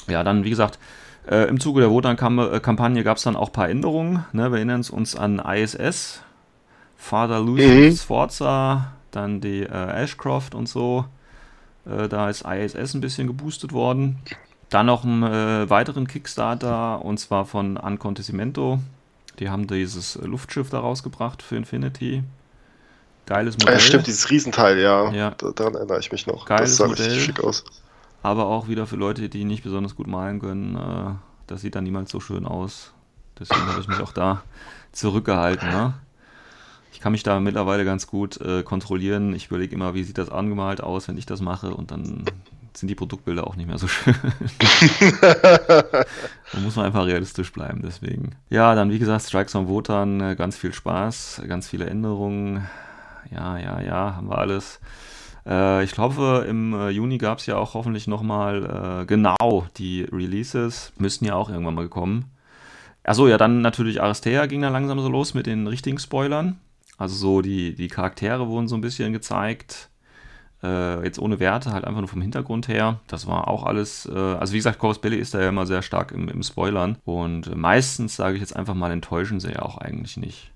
Ja, dann wie gesagt, äh, im Zuge der Wotan-Kampagne gab es dann auch ein paar Änderungen. Ne? Wir erinnern uns an ISS, Father Lucius mhm. Sforza, dann die äh, Ashcroft und so. Äh, da ist ISS ein bisschen geboostet worden. Dann noch einen äh, weiteren Kickstarter und zwar von Ancontessimento. Die haben dieses Luftschiff da rausgebracht für Infinity. Geiles Modell. Ja, stimmt, dieses Riesenteil, ja. ja. Daran erinnere ich mich noch. Geiles das sah Modell, richtig schick aus. Aber auch wieder für Leute, die nicht besonders gut malen können. Äh, das sieht dann niemals so schön aus. Deswegen habe ich mich auch da zurückgehalten. Ne? Ich kann mich da mittlerweile ganz gut äh, kontrollieren. Ich überlege immer, wie sieht das angemalt aus, wenn ich das mache. Und dann sind die Produktbilder auch nicht mehr so schön. da muss man einfach realistisch bleiben, deswegen. Ja, dann wie gesagt, Strikes on Wotan, äh, ganz viel Spaß, ganz viele Änderungen. Ja, ja, ja, haben wir alles. Äh, ich glaube, im äh, Juni gab es ja auch hoffentlich nochmal äh, genau die Releases. Müssten ja auch irgendwann mal kommen. Achso, ja, dann natürlich Aristea ging dann langsam so los mit den richtigen Spoilern. Also so die, die Charaktere wurden so ein bisschen gezeigt. Äh, jetzt ohne Werte, halt einfach nur vom Hintergrund her. Das war auch alles, äh, also wie gesagt, Corvus Belli ist da ja immer sehr stark im, im Spoilern. Und meistens, sage ich jetzt einfach mal, enttäuschen sie ja auch eigentlich nicht.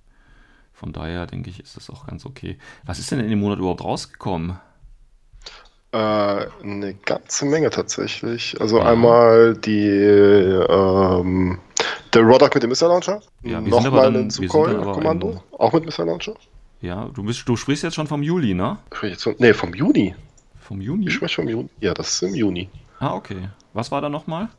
Von daher denke ich, ist das auch ganz okay. Was ist denn in dem Monat überhaupt rausgekommen? Äh, eine ganze Menge tatsächlich. Also ja. einmal die ähm, der Roddock mit dem Missile Launcher. Ja, Nochmal ein Sukhoi-Kommando. Auch mit Missile Launcher. Ja, du, bist, du sprichst jetzt schon vom Juli, ne? Ne, vom Juni. Vom Juni? Ich spreche vom Juni. Ja, das ist im Juni. Ah, okay. Was war da nochmal?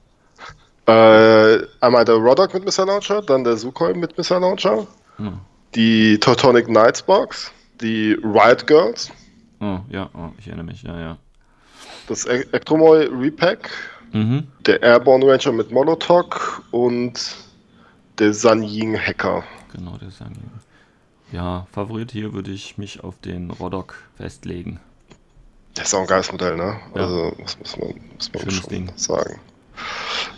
Äh, einmal der Roddock mit Missile Launcher, dann der Sukhoi mit Missile Launcher, hm. die Teutonic Knights Box, die Riot Girls. Oh, ja, oh, ich erinnere mich, ja, ja. Das e Ektromoy Repack, mhm. der Airborne Ranger mit Molotov und der Sanying Hacker. Genau, der Sanying. Ja, Favorit hier würde ich mich auf den Rodok festlegen. Das ist auch ein geiles Modell, ne? Ja. Also, was muss man, muss man schon Ding. sagen.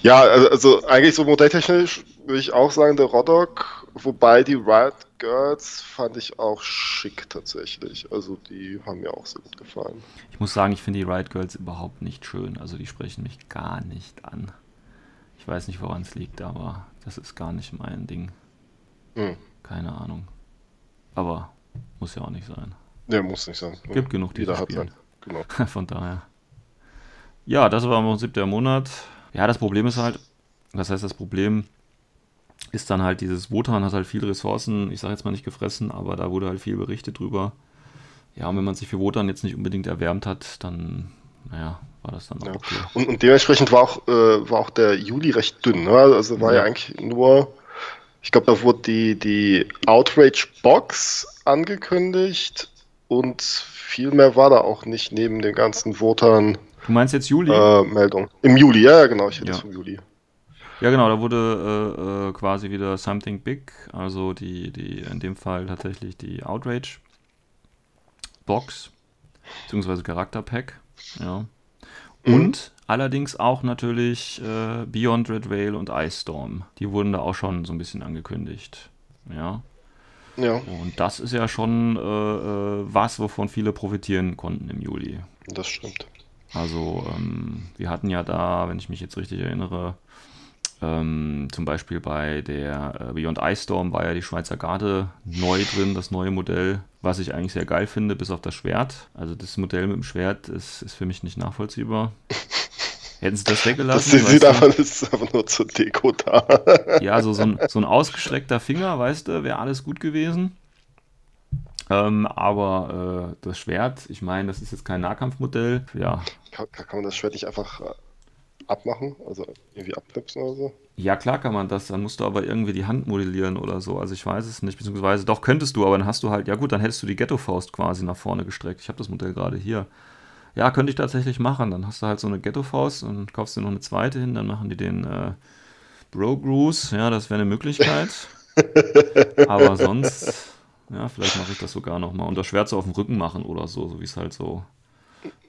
Ja, also, also, eigentlich so modelltechnisch würde ich auch sagen, der Rodok wobei die Riot Girls fand ich auch schick tatsächlich. Also die haben mir auch sehr gut gefallen. Ich muss sagen, ich finde die Riot Girls überhaupt nicht schön. Also die sprechen mich gar nicht an. Ich weiß nicht, woran es liegt, aber das ist gar nicht mein Ding. Hm. Keine Ahnung. Aber muss ja auch nicht sein. Ja, muss nicht sein. Gibt genug, die Jeder hat sein. Genau. Von daher. Ja, das war im Prinzip der Monat. Ja, das Problem ist halt, das heißt, das Problem ist dann halt dieses Wotan hat halt viele Ressourcen, ich sage jetzt mal nicht gefressen, aber da wurde halt viel berichtet drüber. Ja, und wenn man sich für Wotan jetzt nicht unbedingt erwärmt hat, dann, naja, war das dann auch ja. okay. Und, und, dementsprechend war auch, äh, war auch der Juli recht dünn, ne? Also war ja, ja eigentlich nur, ich glaube, da wurde die, die Outrage Box angekündigt und viel mehr war da auch nicht neben den ganzen Wotan. Du meinst jetzt Juli? Äh, Meldung. Im Juli, ja, genau, ich hätte es ja. vom Juli. Ja, genau, da wurde äh, äh, quasi wieder Something Big, also die, die, in dem Fall tatsächlich die Outrage Box, beziehungsweise Charakterpack, ja. Mhm. Und allerdings auch natürlich äh, Beyond Red Veil und Ice Storm. Die wurden da auch schon so ein bisschen angekündigt, ja. Ja. Und das ist ja schon äh, äh, was, wovon viele profitieren konnten im Juli. Das stimmt. Also, ähm, wir hatten ja da, wenn ich mich jetzt richtig erinnere, ähm, zum Beispiel bei der äh, Beyond Ice Storm war ja die Schweizer Garde neu drin, das neue Modell, was ich eigentlich sehr geil finde, bis auf das Schwert. Also das Modell mit dem Schwert ist, ist für mich nicht nachvollziehbar. Hätten sie das weggelassen? Das sieht einfach, das ist einfach nur zur Deko da. ja, so, so, ein, so ein ausgestreckter Finger, weißt du, wäre alles gut gewesen. Ähm, aber äh, das Schwert, ich meine, das ist jetzt kein Nahkampfmodell. Ja. Kann, kann man das Schwert nicht einfach äh, abmachen? Also irgendwie abknipsen oder so? Ja, klar kann man das. Dann musst du aber irgendwie die Hand modellieren oder so. Also ich weiß es nicht. Beziehungsweise doch könntest du, aber dann hast du halt, ja gut, dann hättest du die Ghetto-Faust quasi nach vorne gestreckt. Ich habe das Modell gerade hier. Ja, könnte ich tatsächlich machen. Dann hast du halt so eine Ghetto-Faust und kaufst dir noch eine zweite hin. Dann machen die den äh, Bro-Gruce. Ja, das wäre eine Möglichkeit. aber sonst, ja, vielleicht mache ich das sogar nochmal. Und das Schwert so auf dem Rücken machen oder so, so wie es halt so.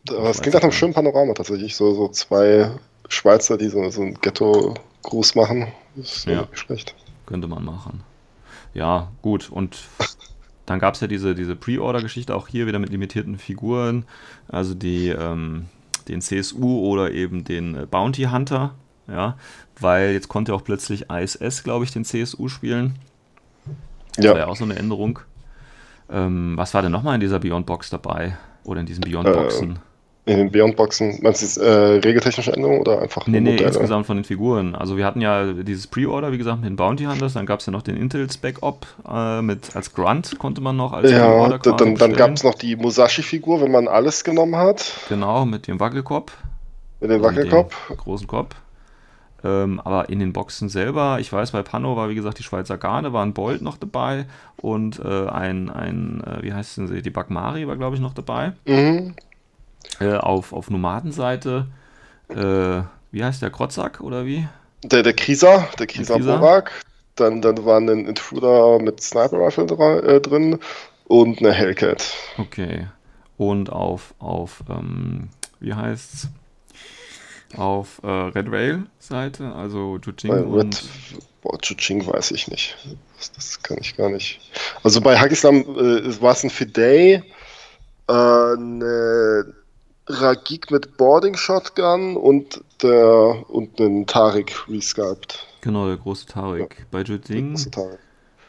Aber es klingt nach einem schönen Panorama tatsächlich. So, so zwei Schweizer, die so, so einen Ghetto-Gruß machen. Das ist ja nicht schlecht. Könnte man machen. Ja, gut. Und dann gab es ja diese, diese Pre-Order-Geschichte auch hier wieder mit limitierten Figuren. Also die, ähm, den CSU oder eben den äh, Bounty Hunter. Ja, weil jetzt konnte auch plötzlich ISS, glaube ich, den CSU spielen. Das ja. war ja auch so eine Änderung. Ähm, was war denn nochmal in dieser Beyond Box dabei? Oder in diesen Beyond Boxen? Äh, in den Beyond-Boxen, meinst du jetzt äh, regeltechnische Änderungen oder einfach Nee, nee, Modelle? insgesamt von den Figuren. Also wir hatten ja dieses Pre-Order, wie gesagt, mit den Bounty Hunters, dann gab es ja noch den Intel Spec-Op äh, mit als Grunt konnte man noch als Ja, dann, dann gab es noch die Musashi-Figur, wenn man alles genommen hat. Genau, mit dem Wackelkopf. Mit dem Wackelkopf. Mit dem großen Kopf. Ähm, aber in den Boxen selber, ich weiß, bei Pano war wie gesagt die Schweizer Garde, war ein Bolt noch dabei und äh, ein, ein äh, wie heißt denn sie, die Bagmari war glaube ich noch dabei. Mhm äh, auf, auf Nomadenseite, äh, wie heißt der, Krotzak oder wie? Der, der Krieser, der Krieser Borak. Dann, dann war ein Intruder mit Sniper Rifle äh, drin und eine Hellcat. Okay. Und auf, auf ähm, wie heißt's? Auf äh, Red Rail Seite, also Juching Red, und... Boah, Juching weiß ich nicht. Das, das, kann ich gar nicht. Also bei Hakislam äh, war es ein Fidei, äh, eine Ragik mit Boarding Shotgun und der und einen Tarik resculpt. Genau, der große Tarik. Ja, Bei Juding,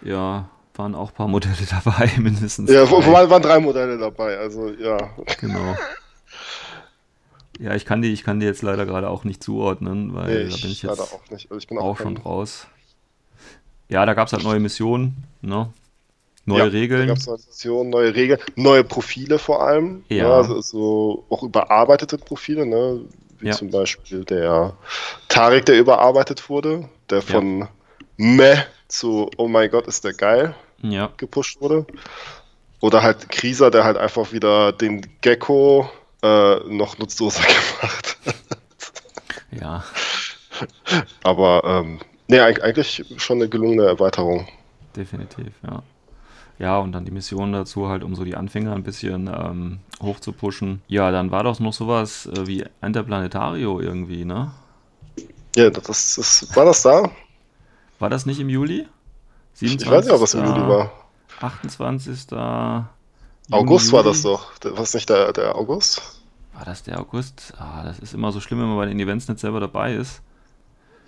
ja, waren auch ein paar Modelle dabei, mindestens. Ja, wo, waren drei Modelle dabei, also ja. Genau. Ja, ich kann die, ich kann die jetzt leider gerade auch nicht zuordnen, weil nee, da bin ich jetzt auch, also ich auch, auch schon raus. Ja, da gab es halt neue Missionen, ne? Neue ja, Regeln. Organisation, neue Regeln, neue Profile vor allem. Ja. ja also so auch überarbeitete Profile, ne? Wie ja. zum Beispiel der Tarek, der überarbeitet wurde, der von. Meh zu Oh mein Gott, ist der geil gepusht wurde. Oder halt Krieser, der halt einfach wieder den Gecko äh, noch nutzloser gemacht hat. ja. Aber ähm, nee, eigentlich schon eine gelungene Erweiterung. Definitiv, ja. Ja, und dann die Mission dazu halt, um so die Anfänger ein bisschen ähm, hoch zu pushen. Ja, dann war doch noch sowas äh, wie Interplanetario irgendwie, ne? Ja, das, das, war das da? War das nicht im Juli? 27. Ich weiß nicht, ob es im Juli war. 28. August Juni, war das doch. War es nicht der, der August? War das der August? Ah, das ist immer so schlimm, wenn man bei den Events nicht selber dabei ist.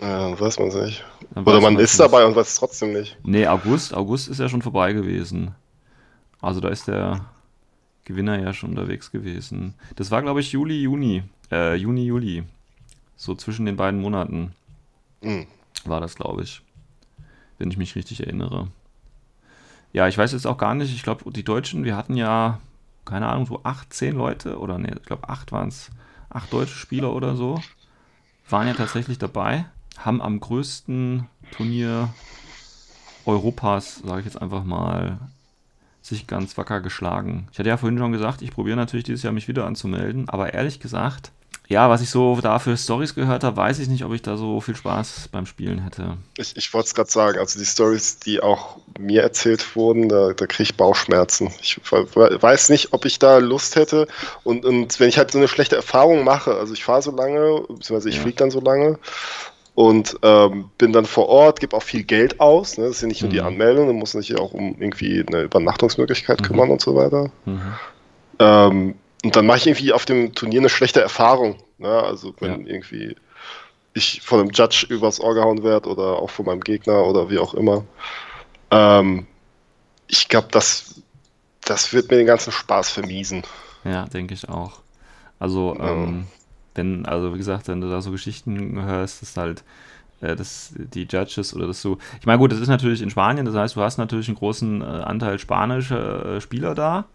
Ja, weiß man es nicht. Dann Oder man ist dabei und weiß es trotzdem nicht. Nee, August, August ist ja schon vorbei gewesen. Also da ist der Gewinner ja schon unterwegs gewesen. Das war, glaube ich, Juli, Juni. Äh, Juni, Juli. So zwischen den beiden Monaten mhm. war das, glaube ich. Wenn ich mich richtig erinnere. Ja, ich weiß jetzt auch gar nicht. Ich glaube, die Deutschen, wir hatten ja, keine Ahnung, so acht, zehn Leute oder ne, ich glaube, acht waren es. Acht deutsche Spieler oder so. Waren ja tatsächlich dabei. Haben am größten Turnier Europas, sage ich jetzt einfach mal, sich ganz wacker geschlagen. Ich hatte ja vorhin schon gesagt, ich probiere natürlich dieses Jahr mich wieder anzumelden, aber ehrlich gesagt, ja, was ich so da für Stories gehört habe, weiß ich nicht, ob ich da so viel Spaß beim Spielen hätte. Ich, ich wollte es gerade sagen, also die Stories, die auch mir erzählt wurden, da, da kriege ich Bauchschmerzen. Ich weiß nicht, ob ich da Lust hätte. Und, und wenn ich halt so eine schlechte Erfahrung mache, also ich fahre so lange, beziehungsweise ich ja. fliege dann so lange und ähm, bin dann vor Ort, gebe auch viel Geld aus. Ne? Das ist ja nicht nur die mhm. Anmeldung, du musst dich auch um irgendwie eine Übernachtungsmöglichkeit mhm. kümmern und so weiter. Mhm. Ähm, und dann mache ich irgendwie auf dem Turnier eine schlechte Erfahrung. Ne? Also wenn ja. irgendwie ich von einem Judge übers Ohr gehauen werde oder auch von meinem Gegner oder wie auch immer. Ähm, ich glaube, das, das wird mir den ganzen Spaß vermiesen. Ja, denke ich auch. Also, ähm, wenn, also wie gesagt, wenn du da so Geschichten hörst, dass halt äh, dass die Judges oder dass du. Ich meine, gut, das ist natürlich in Spanien, das heißt, du hast natürlich einen großen äh, Anteil spanischer äh, Spieler da.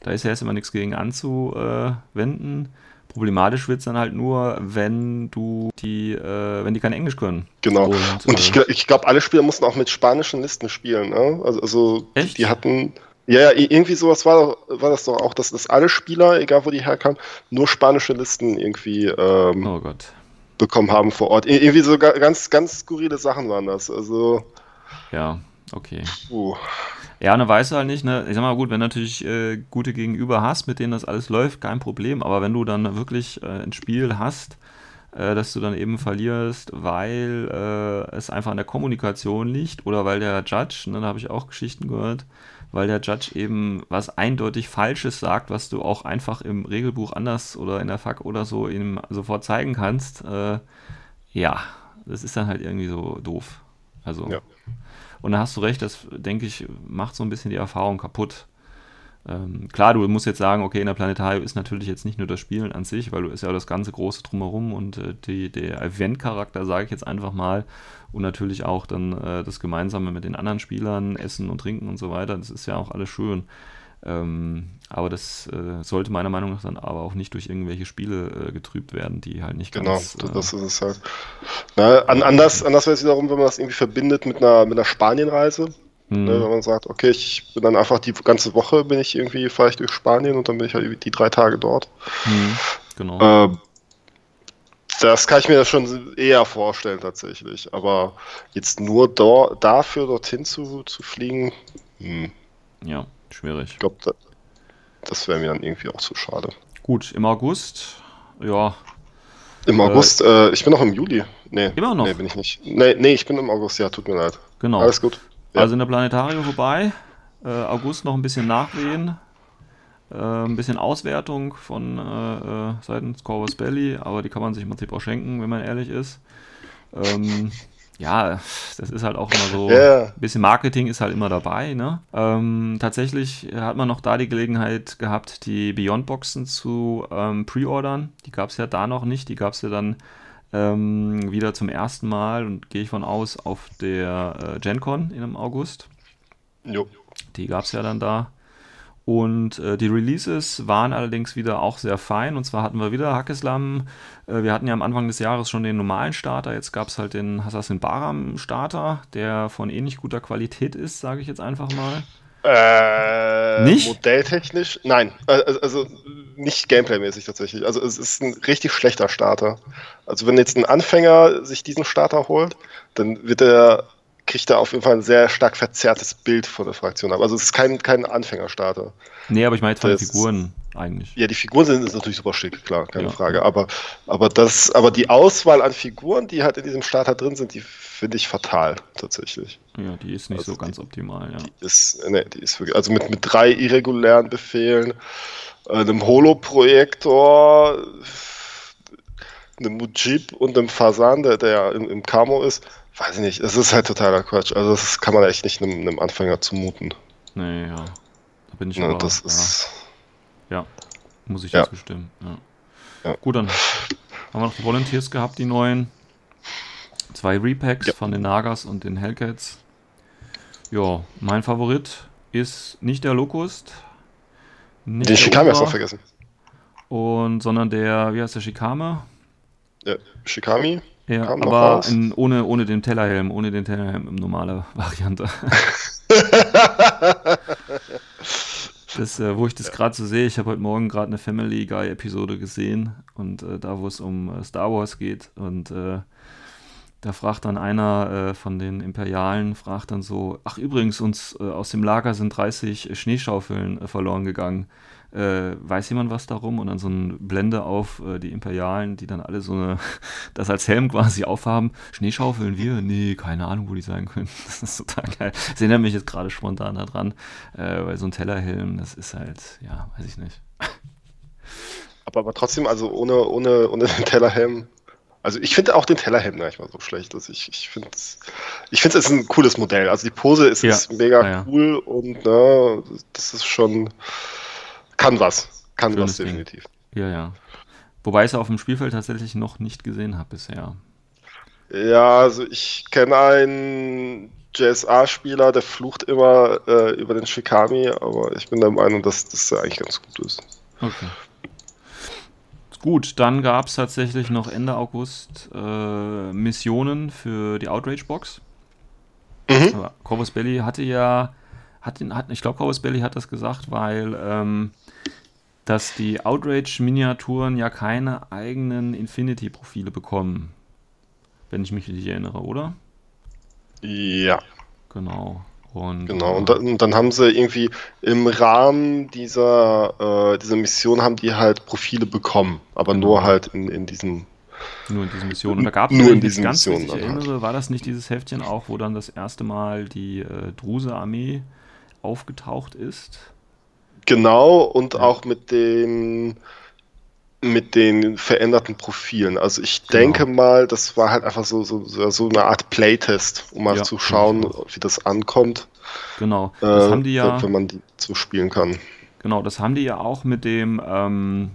Da ist ja erst immer nichts gegen anzuwenden. Problematisch wird es dann halt nur, wenn du die, äh, wenn die kein Englisch können. Genau. Und, und ich, ich glaube, alle Spieler mussten auch mit spanischen Listen spielen. Ne? Also, also die hatten. Ja, ja, irgendwie sowas war, war das doch auch, dass, dass alle Spieler, egal wo die herkamen, nur spanische Listen irgendwie ähm, oh bekommen haben vor Ort. Irgendwie so ganz, ganz skurrile Sachen waren das. Also. Ja, okay. Puh. Ja, dann weißt du halt nicht, ne, ich sag mal gut, wenn du natürlich äh, gute Gegenüber hast, mit denen das alles läuft, kein Problem, aber wenn du dann wirklich äh, ein Spiel hast, äh, dass du dann eben verlierst, weil äh, es einfach an der Kommunikation liegt oder weil der Judge, ne, da habe ich auch Geschichten gehört, weil der Judge eben was eindeutig Falsches sagt, was du auch einfach im Regelbuch anders oder in der FAQ oder so ihm sofort zeigen kannst, äh, ja, das ist dann halt irgendwie so doof. Also. Ja. Und da hast du recht, das denke ich, macht so ein bisschen die Erfahrung kaputt. Ähm, klar, du musst jetzt sagen, okay, in der Planetarium ist natürlich jetzt nicht nur das Spielen an sich, weil du ist ja das ganze große drumherum und äh, die, der Event-Charakter, sage ich jetzt einfach mal, und natürlich auch dann äh, das Gemeinsame mit den anderen Spielern, Essen und Trinken und so weiter, das ist ja auch alles schön. Ähm, aber das äh, sollte meiner Meinung nach dann aber auch nicht durch irgendwelche Spiele äh, getrübt werden, die halt nicht genau, ganz... Genau, das ist es halt. Na, an, anders anders wäre es wiederum, wenn man das irgendwie verbindet mit einer, mit einer Spanienreise. Mhm. Ne, wenn man sagt, okay, ich bin dann einfach die ganze Woche bin ich irgendwie, fahre ich durch Spanien und dann bin ich halt die drei Tage dort. Mhm, genau. Äh, das kann ich mir schon eher vorstellen tatsächlich. Aber jetzt nur do, dafür dorthin zu, zu fliegen, hm. ja. Schwierig. Ich glaube, das, das wäre mir dann irgendwie auch zu schade. Gut, im August, ja. Im äh, August, äh, ich bin noch im Juli. Nee, immer noch? Nee, bin ich nicht. Nee, nee, ich bin im August, ja, tut mir leid. Genau. Alles gut. Ja. Also in der Planetarium vorbei. Äh, August noch ein bisschen nachwehen. Äh, ein bisschen Auswertung von äh, äh, seitens Corvus Belly, aber die kann man sich im Prinzip auch schenken, wenn man ehrlich ist. Ähm, ja, das ist halt auch immer so, yeah. ein bisschen Marketing ist halt immer dabei. Ne? Ähm, tatsächlich hat man noch da die Gelegenheit gehabt, die Beyond-Boxen zu ähm, pre-ordern. Die gab es ja da noch nicht, die gab es ja dann ähm, wieder zum ersten Mal und gehe ich von aus auf der äh, GenCon im August. Jo. Die gab es ja dann da. Und äh, die Releases waren allerdings wieder auch sehr fein. Und zwar hatten wir wieder Hackeslam. Äh, wir hatten ja am Anfang des Jahres schon den normalen Starter. Jetzt gab es halt den Assassin Baram Starter, der von ähnlich guter Qualität ist, sage ich jetzt einfach mal. Äh, nicht? Modelltechnisch? Nein. Also, also nicht gameplaymäßig tatsächlich. Also es ist ein richtig schlechter Starter. Also wenn jetzt ein Anfänger sich diesen Starter holt, dann wird er kriegt er auf jeden Fall ein sehr stark verzerrtes Bild von der Fraktion ab. Also es ist kein, kein Anfängerstarter. Nee, aber ich meine jetzt von den Figuren eigentlich. Ja, die Figuren sind ist natürlich super schick, klar, keine ja. Frage. Aber, aber, das, aber die Auswahl an Figuren, die halt in diesem Starter drin sind, die finde ich fatal, tatsächlich. Ja, die ist nicht also so ganz die, optimal, ja. Die ist, nee, die ist wirklich, also mit, mit drei irregulären Befehlen, äh, einem Holo-Projektor, einem Mujib und einem Fasan, der, der im, im Camo ist, weiß ich nicht, es ist halt totaler Quatsch. Also das kann man echt nicht einem, einem Anfänger zumuten. Nee, ja. Da bin ich ja, aber, das ist ja, muss ich ja. zustimmen. Ja. ja. Gut, dann haben wir noch die Volunteers gehabt, die neuen. Zwei Repacks ja. von den Nagas und den Hellcats. Ja, mein Favorit ist nicht der Locust. Nicht den Shikame hast du vergessen. Und, sondern der, wie heißt der Shikame? Ja, Shikami. Ja, aber in, ohne, ohne den Tellerhelm, ohne den Tellerhelm im normale Variante. das, äh, wo ich das gerade so sehe, ich habe heute Morgen gerade eine Family Guy Episode gesehen und äh, da, wo es um äh, Star Wars geht und äh, da fragt dann einer äh, von den Imperialen, fragt dann so, ach übrigens, uns äh, aus dem Lager sind 30 Schneeschaufeln verloren gegangen. weiß jemand was darum? Und dann so ein Blende auf die Imperialen, die dann alle so eine, das als Helm quasi aufhaben. Schneeschaufeln wir? Nee, keine Ahnung, wo die sein können. Das ist total geil. Ich erinnere mich jetzt gerade spontan daran, weil so ein Tellerhelm, das ist halt, ja, weiß ich nicht. Aber, aber trotzdem, also ohne, ohne, ohne Tellerhelm also ich finde auch den Tellerhelm gar nicht mal so schlecht. Also ich, ich finde es ich find's, ist ein cooles Modell. Also die Pose ist, ja. ist mega ja, cool und ne, das ist schon, kann was. Kann Schönes was definitiv. Ding. Ja, ja. Wobei ich es auf dem Spielfeld tatsächlich noch nicht gesehen habe bisher. Ja, also ich kenne einen JSA-Spieler, der flucht immer äh, über den Shikami, aber ich bin der Meinung, dass das eigentlich ganz gut ist. Okay. Gut, dann gab es tatsächlich noch Ende August äh, Missionen für die Outrage-Box. Mhm. Corvus Belly hatte ja, hat, hat, ich glaube, Corvus Belly hat das gesagt, weil ähm, dass die Outrage-Miniaturen ja keine eigenen Infinity-Profile bekommen. Wenn ich mich richtig erinnere, oder? Ja. Genau. Und, genau, und dann, dann, haben sie irgendwie im Rahmen dieser, äh, dieser Mission haben die halt Profile bekommen, aber genau. nur halt in, in diesem nur in diesen Missionen. Und da gab es nur in diesen ganz, Missionen. Ich erinnere, halt. war das nicht dieses Heftchen auch, wo dann das erste Mal die äh, Druse-Armee aufgetaucht ist? Genau, und ja. auch mit den mit den veränderten Profilen. Also ich genau. denke mal, das war halt einfach so, so, so eine Art Playtest, um mal ja, zu schauen, wie das ankommt. Genau. Das äh, haben die ja. Wenn man die so spielen kann. Genau, das haben die ja auch mit dem ähm,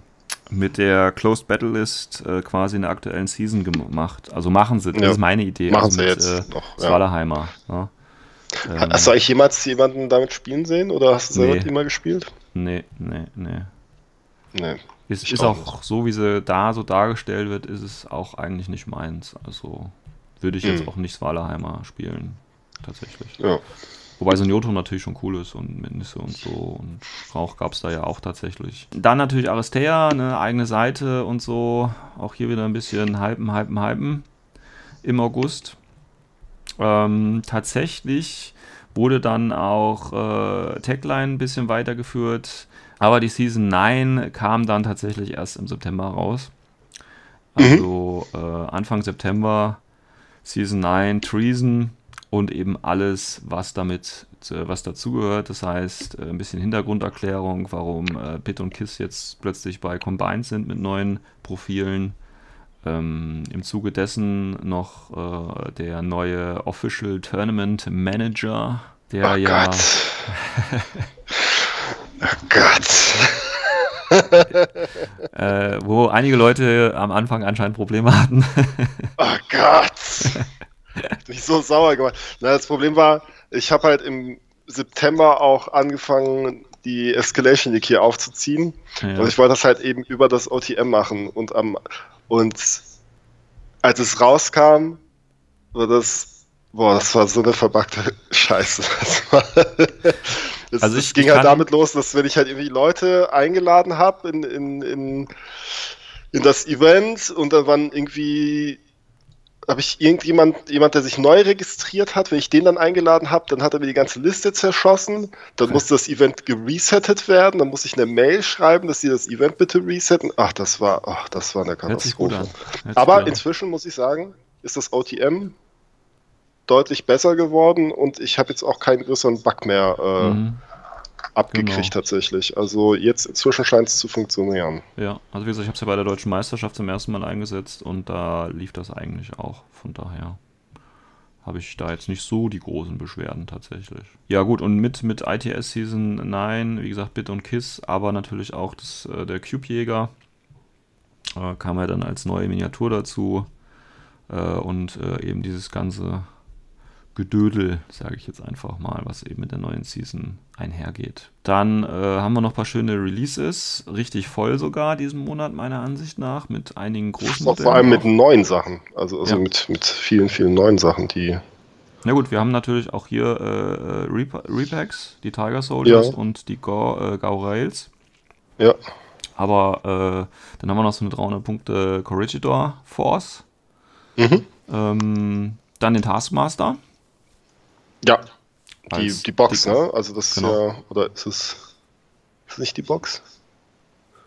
mit der Closed Battle List äh, quasi in der aktuellen Season gemacht. Also machen sie, das ja. ist meine Idee. Machen also sie mit, jetzt äh, noch. Swallerheimer. Ja. Ähm, hast du eigentlich jemals jemanden damit spielen sehen oder hast du selber nee. immer gespielt? Nee, nee, nee. Nee. Ist, ist auch, so, wie sie da so dargestellt wird, ist es auch eigentlich nicht meins. Also würde ich jetzt mhm. auch nicht Svalaheimer spielen, tatsächlich. Ja. Wobei Senioto natürlich schon cool ist und Mindisse und so und Rauch gab es da ja auch tatsächlich. Dann natürlich Aristea, eine eigene Seite und so. Auch hier wieder ein bisschen hypen, hypen, hypen im August. Ähm, tatsächlich wurde dann auch äh, Tagline ein bisschen weitergeführt. Aber die Season 9 kam dann tatsächlich erst im September raus. Also mhm. äh, Anfang September Season 9 Treason und eben alles, was damit, was dazugehört. Das heißt, äh, ein bisschen Hintergrunderklärung, warum äh, Bit und Kiss jetzt plötzlich bei Combined sind mit neuen Profilen. Ähm, Im Zuge dessen noch äh, der neue Official Tournament Manager, der oh ja. Oh Gott. äh, wo einige Leute am Anfang anscheinend Probleme hatten. oh Gott. Mich so sauer gemacht. Na, das Problem war, ich habe halt im September auch angefangen, die Escalation League hier aufzuziehen. Ja. Und ich wollte das halt eben über das OTM machen. Und, am, und als es rauskam, war das, boah, das war so eine verbackte Scheiße. Das also ich, ging halt damit los, dass wenn ich halt irgendwie Leute eingeladen habe in, in, in, in das Event und dann waren irgendwie habe ich irgendjemand, jemand, der sich neu registriert hat, wenn ich den dann eingeladen habe, dann hat er mir die ganze Liste zerschossen, dann musste das Event geresettet werden, dann muss ich eine Mail schreiben, dass sie das Event bitte resetten. Ach, das war, ach, das war eine Katastrophe. Aber inzwischen muss ich sagen, ist das OTM deutlich besser geworden und ich habe jetzt auch keinen größeren Bug mehr äh, mhm. abgekriegt genau. tatsächlich. Also jetzt inzwischen scheint es zu funktionieren. Ja, also wie gesagt, ich habe es ja bei der deutschen Meisterschaft zum ersten Mal eingesetzt und da lief das eigentlich auch. Von daher habe ich da jetzt nicht so die großen Beschwerden tatsächlich. Ja gut, und mit, mit ITS Season 9, wie gesagt, Bit und Kiss, aber natürlich auch das, äh, der Cube-Jäger äh, kam ja dann als neue Miniatur dazu äh, und äh, eben dieses ganze Gedödel, sage ich jetzt einfach mal, was eben mit der neuen Season einhergeht. Dann äh, haben wir noch ein paar schöne Releases, richtig voll sogar diesen Monat meiner Ansicht nach, mit einigen großen Modellen. Vor allem mit neuen Sachen, also, also ja. mit, mit vielen, vielen neuen Sachen, die... Na gut, wir haben natürlich auch hier äh, Rep Repacks, die Tiger Soldiers ja. und die Gau, äh, Gau Rails. Ja. Aber äh, dann haben wir noch so eine 300 Punkte Corregidor Force. Mhm. Ähm, dann den Taskmaster. Ja, die, die Box, die, ne? Also das genau. ist ja, oder ist es, ist es nicht die Box?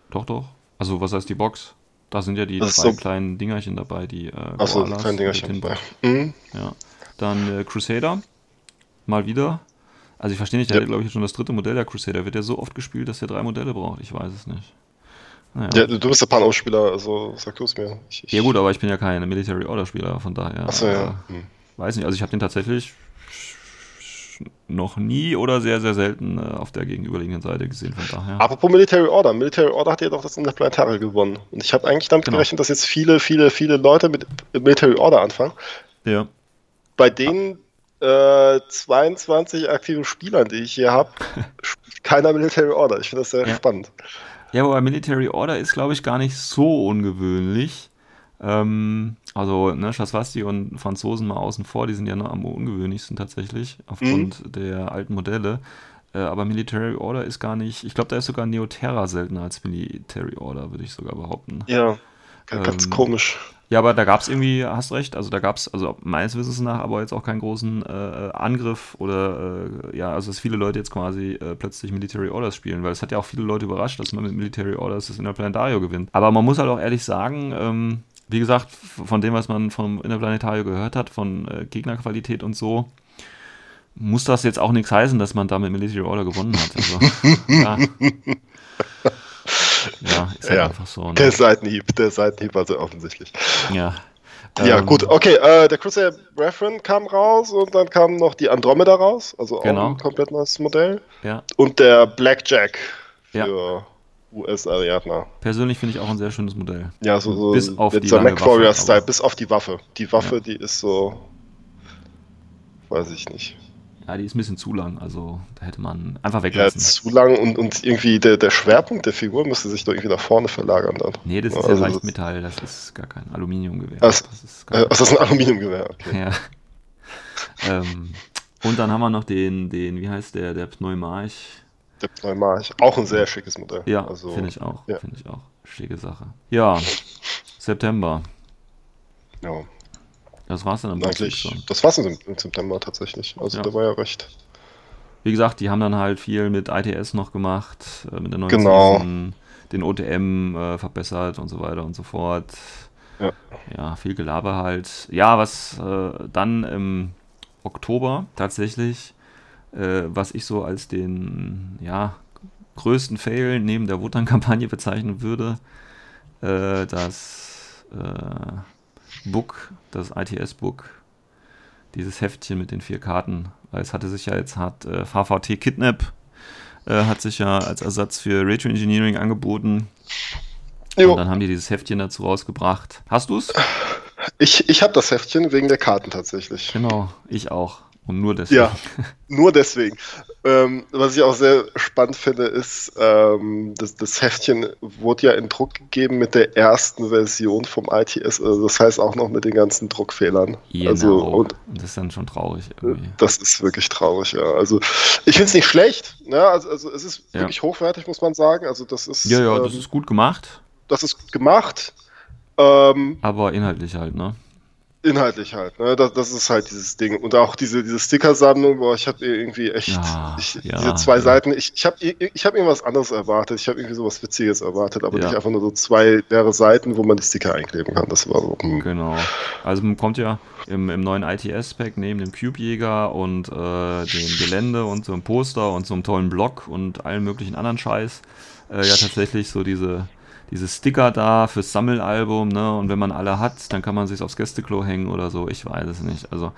Doch, doch. Also was heißt die Box? Da sind ja die das zwei so kleinen Dingerchen dabei, die äh, Achso, die kleinen Dingerchen dabei. Mhm. Ja. Dann äh, Crusader. Mal wieder. Also ich verstehe nicht, der ja. hat glaube ich schon das dritte Modell der Crusader. Wird ja so oft gespielt, dass er drei Modelle braucht. Ich weiß es nicht. Naja. Ja, du bist der Pan-Ausspieler, also sag du es mir. Ich, ich ja gut, aber ich bin ja kein Military Order Spieler, von daher. Achso, ja. Hm. Weiß nicht, also ich habe den tatsächlich noch nie oder sehr, sehr selten äh, auf der gegenüberliegenden Seite gesehen. Von daher. Apropos Military Order. Military Order hat ja doch das Interplanetare gewonnen. Und ich habe eigentlich damit genau. gerechnet, dass jetzt viele, viele, viele Leute mit Military Order anfangen. Ja. Bei den äh, 22 aktiven Spielern, die ich hier habe, keiner Military Order. Ich finde das sehr ja. spannend. Ja, aber Military Order ist, glaube ich, gar nicht so ungewöhnlich. Ähm, also, ne, Chasvasti und Franzosen mal außen vor, die sind ja noch am ungewöhnlichsten tatsächlich, aufgrund mhm. der alten Modelle. Äh, aber Military Order ist gar nicht, ich glaube, da ist sogar Neoterra seltener als Military Order, würde ich sogar behaupten. Ja, ganz ähm, komisch. Ja, aber da gab es irgendwie, hast recht, also da gab es, also meines Wissens nach, aber jetzt auch keinen großen äh, Angriff oder, äh, ja, also dass viele Leute jetzt quasi äh, plötzlich Military Orders spielen, weil es hat ja auch viele Leute überrascht, dass man mit Military Orders das Interplanetario gewinnt. Aber man muss halt auch ehrlich sagen, ähm, wie gesagt, von dem, was man vom Interplanetario gehört hat, von äh, Gegnerqualität und so, muss das jetzt auch nichts heißen, dass man da mit Military Order gewonnen hat. Also, ja. ja, ist halt ja. einfach so. Ne? Der Seitenhieb, der Seitenhieb war so offensichtlich. Ja. Ja, ähm, gut, okay. Äh, der Crusader Referent kam raus und dann kam noch die Andromeda raus, also auch genau. ein komplett neues Modell. Ja. Und der Blackjack für ja. US-Ariadna. Persönlich finde ich auch ein sehr schönes Modell. Ja, so, so bis auf die MacWarrior-Style, bis auf die Waffe. Die Waffe, ja. die ist so. Weiß ich nicht. Ja, die ist ein bisschen zu lang, also da hätte man einfach weglassen. Ja, zu lang und, und irgendwie der, der Schwerpunkt der Figur müsste sich doch irgendwie nach vorne verlagern dann. Nee, das ist also ja leicht Metall, das ist gar kein Aluminiumgewehr. Das, das ist, äh, das ist ein Aluminiumgewehr, okay. Ja. ähm, und dann haben wir noch den, den wie heißt der, der Pneumarch. Der Pneumarch, auch ein sehr schickes Modell. Ja, also, finde ich auch, ja. finde ich auch. Schicke Sache. Ja, September. Ja. Das war es dann im Prinzip schon. Das war es im, September tatsächlich. Also ja. der war ja recht. Wie gesagt, die haben dann halt viel mit ITS noch gemacht, äh, mit der neuen genau. Season, den OTM äh, verbessert und so weiter und so fort. Ja, ja viel Gelaber halt. Ja, was äh, dann im Oktober tatsächlich, äh, was ich so als den ja, größten Fail neben der Wotan-Kampagne bezeichnen würde, äh, dass äh, Book, das ITS-Book, dieses Heftchen mit den vier Karten, weil es hatte sich ja jetzt hat äh, VVT Kidnap äh, hat sich ja als Ersatz für Retro Engineering angeboten. Jo. Und dann haben die dieses Heftchen dazu rausgebracht. Hast du es? Ich, ich habe das Heftchen wegen der Karten tatsächlich. Genau, ich auch. Und nur deswegen. Ja, nur deswegen. Ähm, was ich auch sehr spannend finde, ist, ähm, das, das, Heftchen wurde ja in Druck gegeben mit der ersten Version vom ITS, also das heißt auch noch mit den ganzen Druckfehlern. Genau. Also, und das ist dann schon traurig irgendwie. Das ist wirklich traurig, ja. Also ich finde es nicht schlecht, ne? also, also es ist ja. wirklich hochwertig, muss man sagen. Also das ist. Ja, ja, ähm, das ist gut gemacht. Das ist gut gemacht. Ähm, Aber inhaltlich halt, ne? Inhaltlich halt, ne? Das, das ist halt dieses Ding. Und auch diese, diese Sticker-Sammlung, boah, ich habe irgendwie echt ja, ich, ja, diese zwei ja. Seiten, ich, ich habe ich hab irgendwas anderes erwartet. Ich habe irgendwie sowas Witziges erwartet, aber nicht einfach nur so zwei leere Seiten, wo man die Sticker einkleben kann. Das war so. Hm. Genau. Also man kommt ja im, im neuen ITS-Pack neben dem Cube-Jäger und äh, dem Gelände und so einem Poster und so einem tollen Block und allen möglichen anderen Scheiß äh, ja tatsächlich so diese diese Sticker da fürs Sammelalbum, ne? Und wenn man alle hat, dann kann man sich aufs Gästeklo hängen oder so. Ich weiß es nicht. Also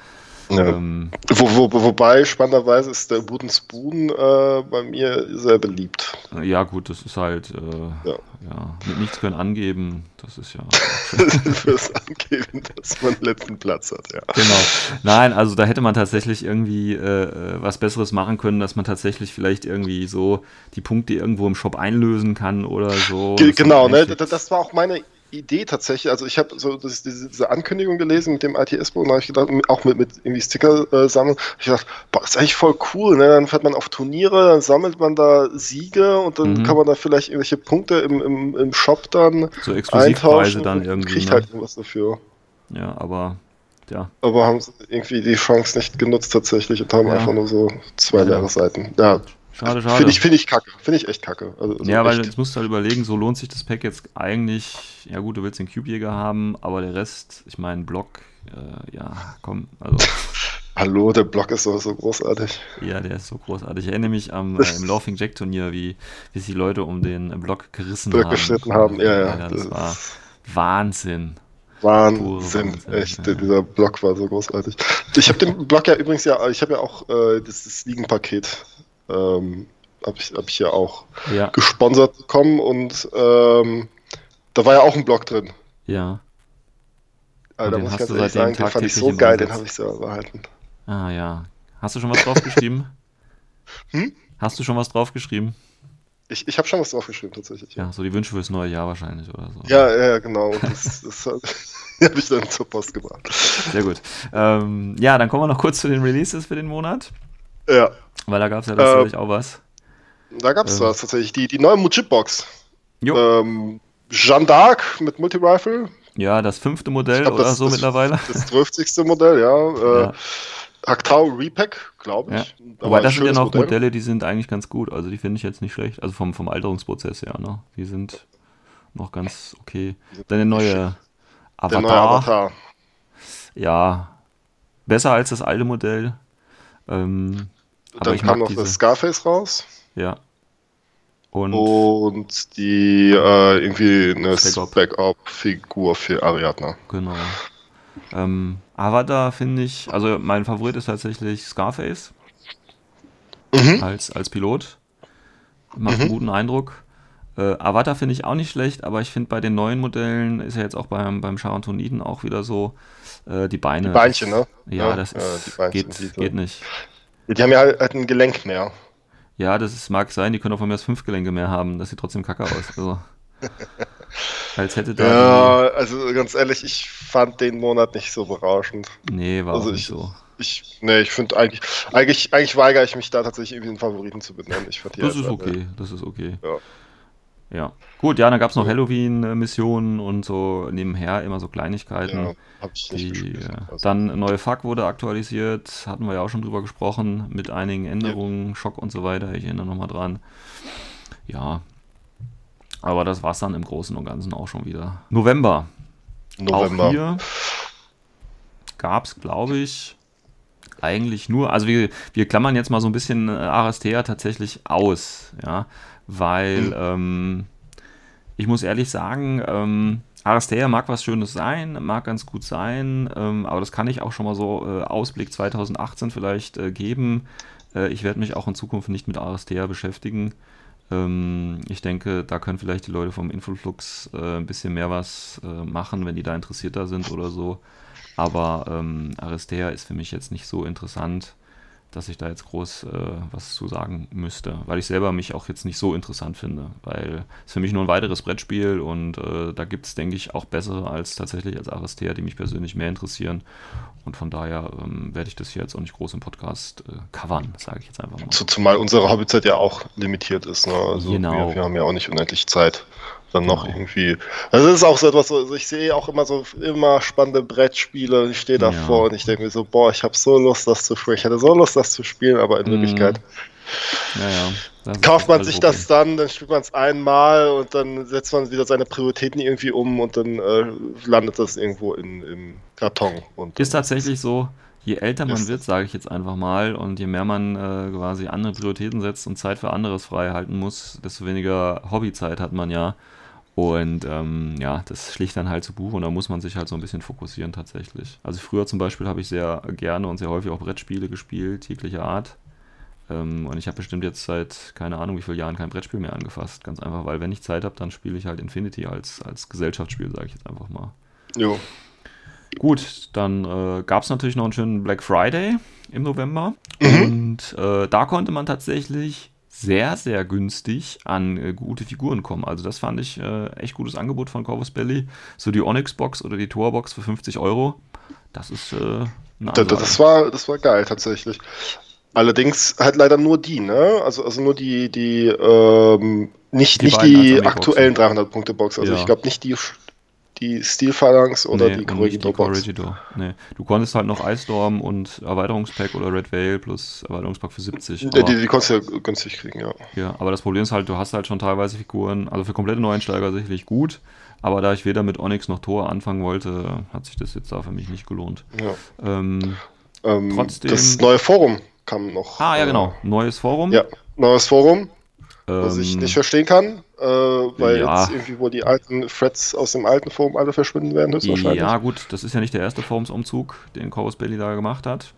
ja. Ähm, wo, wo, wobei, spannenderweise ist der Wooden Spoon äh, bei mir sehr beliebt. Ja, gut, das ist halt, äh, ja. ja. mit nichts können angeben, das ist ja. Fürs Angeben, dass man den letzten Platz hat, ja. Genau. Nein, also da hätte man tatsächlich irgendwie äh, äh, was Besseres machen können, dass man tatsächlich vielleicht irgendwie so die Punkte irgendwo im Shop einlösen kann oder so. Ge genau, ne? Das war auch meine Idee tatsächlich. Also ich habe so das, diese Ankündigung gelesen mit dem ITS-Buch und habe ich gedacht, auch mit, mit irgendwie Sticker äh, sammeln, ich gedacht, boah, das ist eigentlich voll cool. Ne? Dann fährt man auf Turniere, dann sammelt man da Siege und dann mhm. kann man da vielleicht irgendwelche Punkte im, im, im Shop dann so Exklusivpreise dann irgendwie. Kriegt ne? halt irgendwas dafür. Ja, aber ja. Aber haben irgendwie die Chance nicht genutzt tatsächlich und haben ja. einfach nur so zwei ja. leere Seiten. Ja, Schade, schade. Finde ich, find ich kacke. Finde ich echt kacke. Also, also ja, weil echt. jetzt musst du halt überlegen, so lohnt sich das Pack jetzt eigentlich. Ja, gut, du willst den Cube-Jäger haben, aber der Rest, ich meine, Block, äh, ja, komm, also. Hallo, der Block ist so, so großartig. Ja, der ist so großartig. Ich erinnere mich am äh, im Laughing Jack Turnier, wie, wie sich die Leute um den Block gerissen Block haben. geschnitten haben, ja, ja. ja das, das war Wahnsinn. Wahnsinn, Wahnsinn echt. Ja. Dieser Block war so großartig. Ich habe den Block ja übrigens ja, ich habe ja auch äh, das, das Liegenpaket ähm, habe ich, hab ich ja auch ja. gesponsert bekommen und ähm, da war ja auch ein Blog drin. Ja. Also, da muss ich ganz ehrlich sagen, den fand ich so geil, den habe ich selber behalten. Ah ja. Hast du schon was draufgeschrieben? hm? Hast du schon was draufgeschrieben? Ich, ich habe schon was draufgeschrieben, tatsächlich. Ja. ja. so die Wünsche fürs neue Jahr wahrscheinlich oder so. Ja, ja, genau. Das, das habe ich dann zur Post gebracht. Sehr gut. Ähm, ja, dann kommen wir noch kurz zu den Releases für den Monat. Ja. Weil da gab es ja tatsächlich äh, auch was. Da gab es ähm. was tatsächlich. Die, die neue Mujib-Box. Ähm, Jeanne d'Arc mit Multi-Rifle. Ja, das fünfte Modell glaub, oder das, so das, mittlerweile. Das zwölfzigste Modell, ja. Äh, ja. Haktau Repack, glaube ich. Ja. Wobei das sind ja noch Modell. Modelle, die sind eigentlich ganz gut. Also die finde ich jetzt nicht schlecht. Also vom, vom Alterungsprozess her, ne? Die sind noch ganz okay. Deine neue Avatar. Neue Avatar. Ja, besser als das alte Modell. Ähm, dann kam noch diese... das Scarface raus. Ja. Und, und die äh, irgendwie eine Backup-Figur für Ariadna. Genau. Ähm, Avatar finde ich, also mein Favorit ist tatsächlich Scarface. Mhm. Als, als Pilot. Macht mhm. einen guten Eindruck. Äh, Avatar finde ich auch nicht schlecht, aber ich finde bei den neuen Modellen ist ja jetzt auch beim, beim Charontoniden auch wieder so, äh, die Beine. Die Beinchen, ne? Ja, ja das ist, ja, geht, geht nicht. Die haben ja halt ein Gelenk mehr. Ja, das ist, mag sein, die können auch von mir aus fünf Gelenke mehr haben. Das sieht trotzdem kacke aus. Also, als hätte da. Ja, also ganz ehrlich, ich fand den Monat nicht so berauschend. Nee, war also auch nicht so. Ich, nee, ich finde eigentlich, eigentlich, eigentlich weigere ich mich da tatsächlich irgendwie einen Favoriten zu benennen. Ich fand das ist okay, das ist okay. Ja. Ja. Gut, ja, dann gab es noch Halloween-Missionen und so nebenher immer so Kleinigkeiten. Ja, hab ich nicht die, also. Dann neue Fuck wurde aktualisiert, hatten wir ja auch schon drüber gesprochen, mit einigen Änderungen, ja. Schock und so weiter. Ich erinnere nochmal dran. Ja. Aber das war es dann im Großen und Ganzen auch schon wieder. November. November. Auch hier gab es, glaube ich, eigentlich nur, also wir, wir klammern jetzt mal so ein bisschen äh, Aristea tatsächlich aus, ja weil mhm. ähm, ich muss ehrlich sagen, ähm, Aristea mag was Schönes sein, mag ganz gut sein, ähm, aber das kann ich auch schon mal so äh, Ausblick 2018 vielleicht äh, geben. Äh, ich werde mich auch in Zukunft nicht mit Aristea beschäftigen. Ähm, ich denke, da können vielleicht die Leute vom Infoflux äh, ein bisschen mehr was äh, machen, wenn die da interessierter sind oder so. Aber ähm, Aristea ist für mich jetzt nicht so interessant dass ich da jetzt groß äh, was zu sagen müsste, weil ich selber mich auch jetzt nicht so interessant finde, weil es für mich nur ein weiteres Brettspiel und äh, da gibt es, denke ich, auch bessere als tatsächlich als Aristea, die mich persönlich mehr interessieren und von daher ähm, werde ich das hier jetzt auch nicht groß im Podcast äh, covern, sage ich jetzt einfach mal. Zumal unsere Hobbyzeit ja auch limitiert ist, ne? also genau. wir, wir haben ja auch nicht unendlich Zeit dann noch genau. irgendwie. Also das ist auch so etwas, also ich sehe auch immer so immer spannende Brettspiele. Ich stehe davor ja. und ich denke mir so, boah, ich habe so Lust, das zu spielen. Ich hätte so Lust, das zu spielen, aber in mhm. Wirklichkeit. Ja, Kauft man sich das dann, dann spielt man es einmal und dann setzt man wieder seine Prioritäten irgendwie um und dann äh, landet das irgendwo in, im Karton. Und, ist tatsächlich so, je älter man wird, sage ich jetzt einfach mal, und je mehr man äh, quasi andere Prioritäten setzt und Zeit für anderes frei halten muss, desto weniger Hobbyzeit hat man ja. Und ähm, ja, das schlicht dann halt zu Buch und da muss man sich halt so ein bisschen fokussieren tatsächlich. Also früher zum Beispiel habe ich sehr gerne und sehr häufig auch Brettspiele gespielt, jeglicher Art. Ähm, und ich habe bestimmt jetzt seit keine Ahnung wie vielen Jahren kein Brettspiel mehr angefasst. Ganz einfach, weil wenn ich Zeit habe, dann spiele ich halt Infinity als, als Gesellschaftsspiel, sage ich jetzt einfach mal. Jo. Gut, dann äh, gab es natürlich noch einen schönen Black Friday im November. Mhm. Und äh, da konnte man tatsächlich sehr, sehr günstig an äh, gute Figuren kommen. Also das fand ich äh, echt gutes Angebot von Corvus Belly. So die Onyx-Box oder die Tor-Box für 50 Euro. Das ist äh, das, das, war, das war geil tatsächlich. Allerdings halt leider nur die, ne? Also, also nur die, die, ähm, nicht die, nicht die aktuellen 300-Punkte-Box. Also ja. ich glaube nicht die die Steel Phalanx oder nee, die Corregidor Box. Corregidor. Nee. Du konntest halt noch Ice Storm und Erweiterungspack oder Red Veil plus Erweiterungspack für 70. Ja, die, die konntest du ja günstig kriegen, ja. Ja, aber das Problem ist halt, du hast halt schon teilweise Figuren, also für komplette Neueinsteiger sicherlich gut, aber da ich weder mit Onyx noch Tor anfangen wollte, hat sich das jetzt da für mich nicht gelohnt. Ja. Ähm, ähm, trotzdem. Das neue Forum kam noch. Ah, ja, genau. Neues Forum. Ja, neues Forum. Was ich ähm, nicht verstehen kann, äh, weil ja. jetzt irgendwie wohl die alten Threads aus dem alten Forum alle verschwinden werden, höchstwahrscheinlich. Ja, gut, das ist ja nicht der erste Forumsumzug, den Corvus Belly da gemacht hat.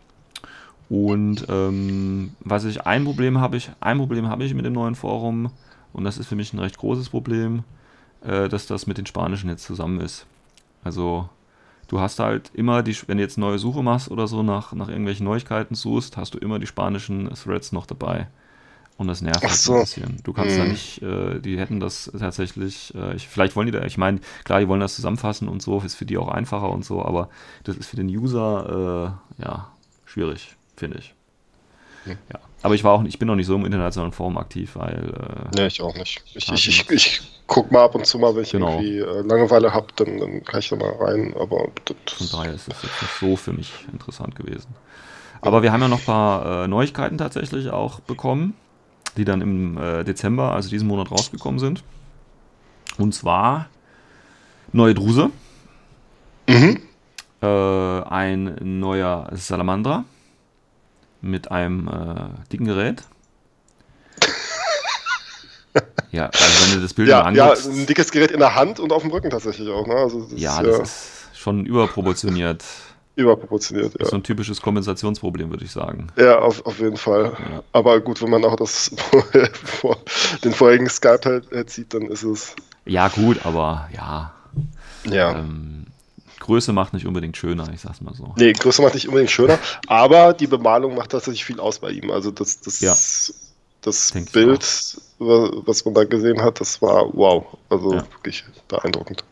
Und ähm, was ich ein Problem habe ich, ein Problem habe ich mit dem neuen Forum, und das ist für mich ein recht großes Problem, äh, dass das mit den Spanischen jetzt zusammen ist. Also du hast halt immer die, wenn du jetzt neue Suche machst oder so nach, nach irgendwelchen Neuigkeiten suchst, hast du immer die spanischen Threads noch dabei. Und das nervt halt so. ein bisschen. Du kannst hm. da nicht, äh, die hätten das tatsächlich, äh, ich, vielleicht wollen die da, ich meine, klar, die wollen das zusammenfassen und so, ist für die auch einfacher und so, aber das ist für den User, äh, ja, schwierig, finde ich. Hm. Ja. Aber ich war auch, ich bin noch nicht so im internationalen Forum aktiv, weil. Äh, nee, ich auch nicht. Ich, ich, ich, ich guck mal ab und zu mal, wenn ich genau. irgendwie äh, Langeweile habe, dann, dann kann ich da mal rein, aber. Von daher ist es jetzt nicht so für mich interessant gewesen. Aber wir haben ja noch ein paar äh, Neuigkeiten tatsächlich auch bekommen die dann im äh, Dezember, also diesen Monat rausgekommen sind. Und zwar neue Druse. Mhm. Äh, ein neuer Salamandra mit einem äh, dicken Gerät. ja, also wenn du das Bild ja, mal anguckst. Ja, ein dickes Gerät in der Hand und auf dem Rücken tatsächlich auch. Ne? Also das ja, ist, das ist schon überproportioniert überproportioniert. Ja. Das ist so ein typisches Kompensationsproblem, würde ich sagen. Ja, auf, auf jeden Fall. Ja. Aber gut, wenn man auch das den vorherigen Skype halt, halt sieht, dann ist es. Ja, gut, aber ja. Ja. Ähm, Größe macht nicht unbedingt schöner, ich sag's mal so. Nee, Größe macht nicht unbedingt schöner, aber die Bemalung macht tatsächlich viel aus bei ihm. Also das, das ja das Denk Bild, was man da gesehen hat, das war wow. Also ja. wirklich beeindruckend.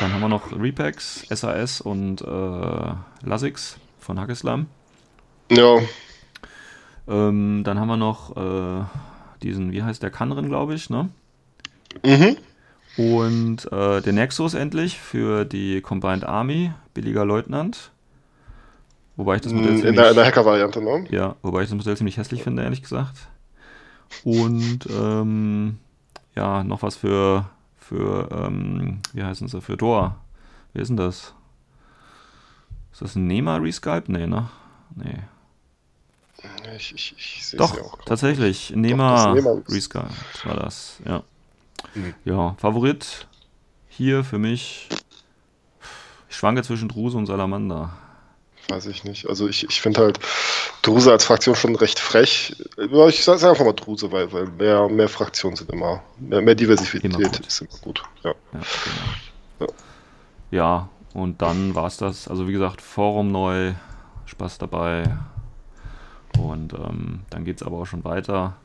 Dann haben wir noch Repacks, SAS und äh, Lasix von Hackeslam. Ja. Ähm, dann haben wir noch äh, diesen, wie heißt der, Kanrin, glaube ich, ne? Mhm. Und äh, den Nexus endlich für die Combined Army, billiger Leutnant. Wobei ich das Modell in ziemlich, der, in der Hacker-Variante, ne? Ja, wobei ich das Modell ziemlich hässlich finde, ehrlich gesagt. Und ähm, ja, noch was für, für ähm, wie heißen sie, für Dor. Wer ist denn das? Ist das ein Nema Resculpt? Nee, ne? Nee. Ich, ich, ich Doch, ja tatsächlich. Nema, Nema Resculpt war das, ja. Mhm. Ja, Favorit hier für mich. Ich schwanke zwischen Druse und Salamander weiß ich nicht. Also ich, ich finde halt Druse als Fraktion schon recht frech. Ich sage einfach mal Druse, weil, weil mehr, mehr Fraktionen sind immer, mehr, mehr Diversität immer ist immer gut. Ja, ja, genau. ja. ja und dann war es das. Also wie gesagt, Forum neu, Spaß dabei. Und ähm, dann geht es aber auch schon weiter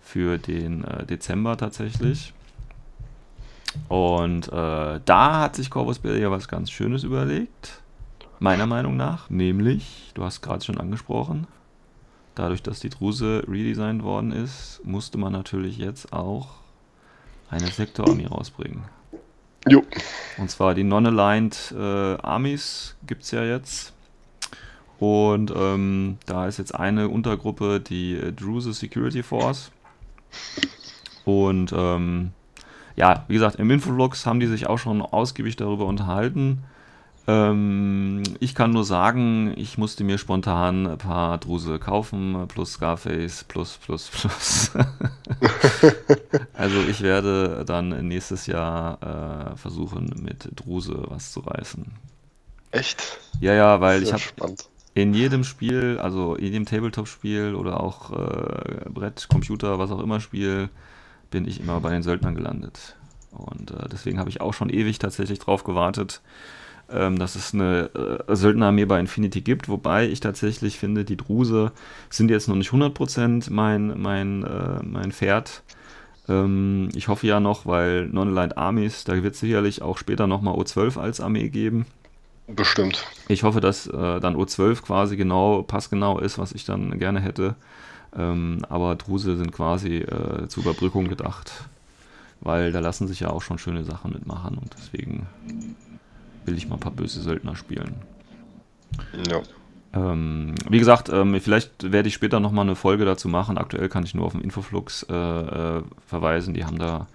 für den äh, Dezember tatsächlich. Und äh, da hat sich Corvus Bill ja was ganz Schönes überlegt meiner Meinung nach. Nämlich, du hast gerade schon angesprochen, dadurch, dass die Druse redesigned worden ist, musste man natürlich jetzt auch eine Sektorarmee rausbringen. Jo. Und zwar die Non-Aligned äh, Armies gibt es ja jetzt. Und ähm, da ist jetzt eine Untergruppe, die äh, Druze Security Force. Und ähm, ja, wie gesagt, im Infovlogs haben die sich auch schon ausgiebig darüber unterhalten. Ähm, ich kann nur sagen, ich musste mir spontan ein paar Druse kaufen, plus Scarface, plus, plus, plus. also ich werde dann nächstes Jahr äh, versuchen, mit Druse was zu reißen. Echt? Ja, ja, weil ich habe in jedem Spiel, also in jedem Tabletop-Spiel oder auch äh, Brett, Computer, was auch immer Spiel, bin ich immer bei den Söldnern gelandet. Und äh, deswegen habe ich auch schon ewig tatsächlich drauf gewartet, ähm, dass es eine äh, Söldnerarmee bei Infinity gibt, wobei ich tatsächlich finde, die Druse sind jetzt noch nicht 100% mein, mein, äh, mein Pferd. Ähm, ich hoffe ja noch, weil Non-Aligned Armies, da wird es sicherlich auch später nochmal O12 als Armee geben. Bestimmt. Ich hoffe, dass äh, dann O12 quasi genau, passgenau ist, was ich dann gerne hätte. Ähm, aber Druse sind quasi äh, zur Überbrückung gedacht, weil da lassen sich ja auch schon schöne Sachen mitmachen und deswegen will ich mal ein paar böse Söldner spielen. Ja. Ähm, wie gesagt, ähm, vielleicht werde ich später nochmal eine Folge dazu machen. Aktuell kann ich nur auf den Infoflux äh, äh, verweisen. Die haben da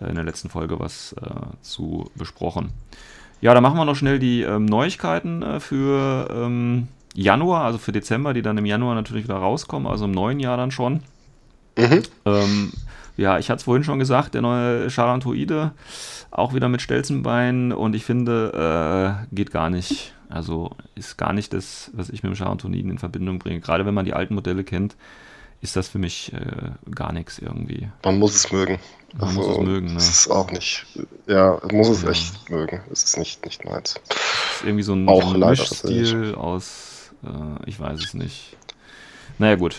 äh, in der letzten Folge was äh, zu besprochen. Ja, dann machen wir noch schnell die ähm, Neuigkeiten äh, für ähm, Januar, also für Dezember, die dann im Januar natürlich wieder rauskommen, also im neuen Jahr dann schon. Mhm. Ja, ich hatte es vorhin schon gesagt, der neue Charantoide, auch wieder mit Stelzenbein und ich finde, äh, geht gar nicht. Also ist gar nicht das, was ich mit dem Charantoiden in Verbindung bringe. Gerade wenn man die alten Modelle kennt, ist das für mich äh, gar nichts irgendwie. Man muss es mögen. Man also, muss es mögen, ne? Es ist auch nicht, ja, man muss es ja. echt mögen. Es ist nicht, nicht meins. Es ist irgendwie so ein, auch so ein Mischstil aus, äh, ich weiß es nicht. Naja, gut.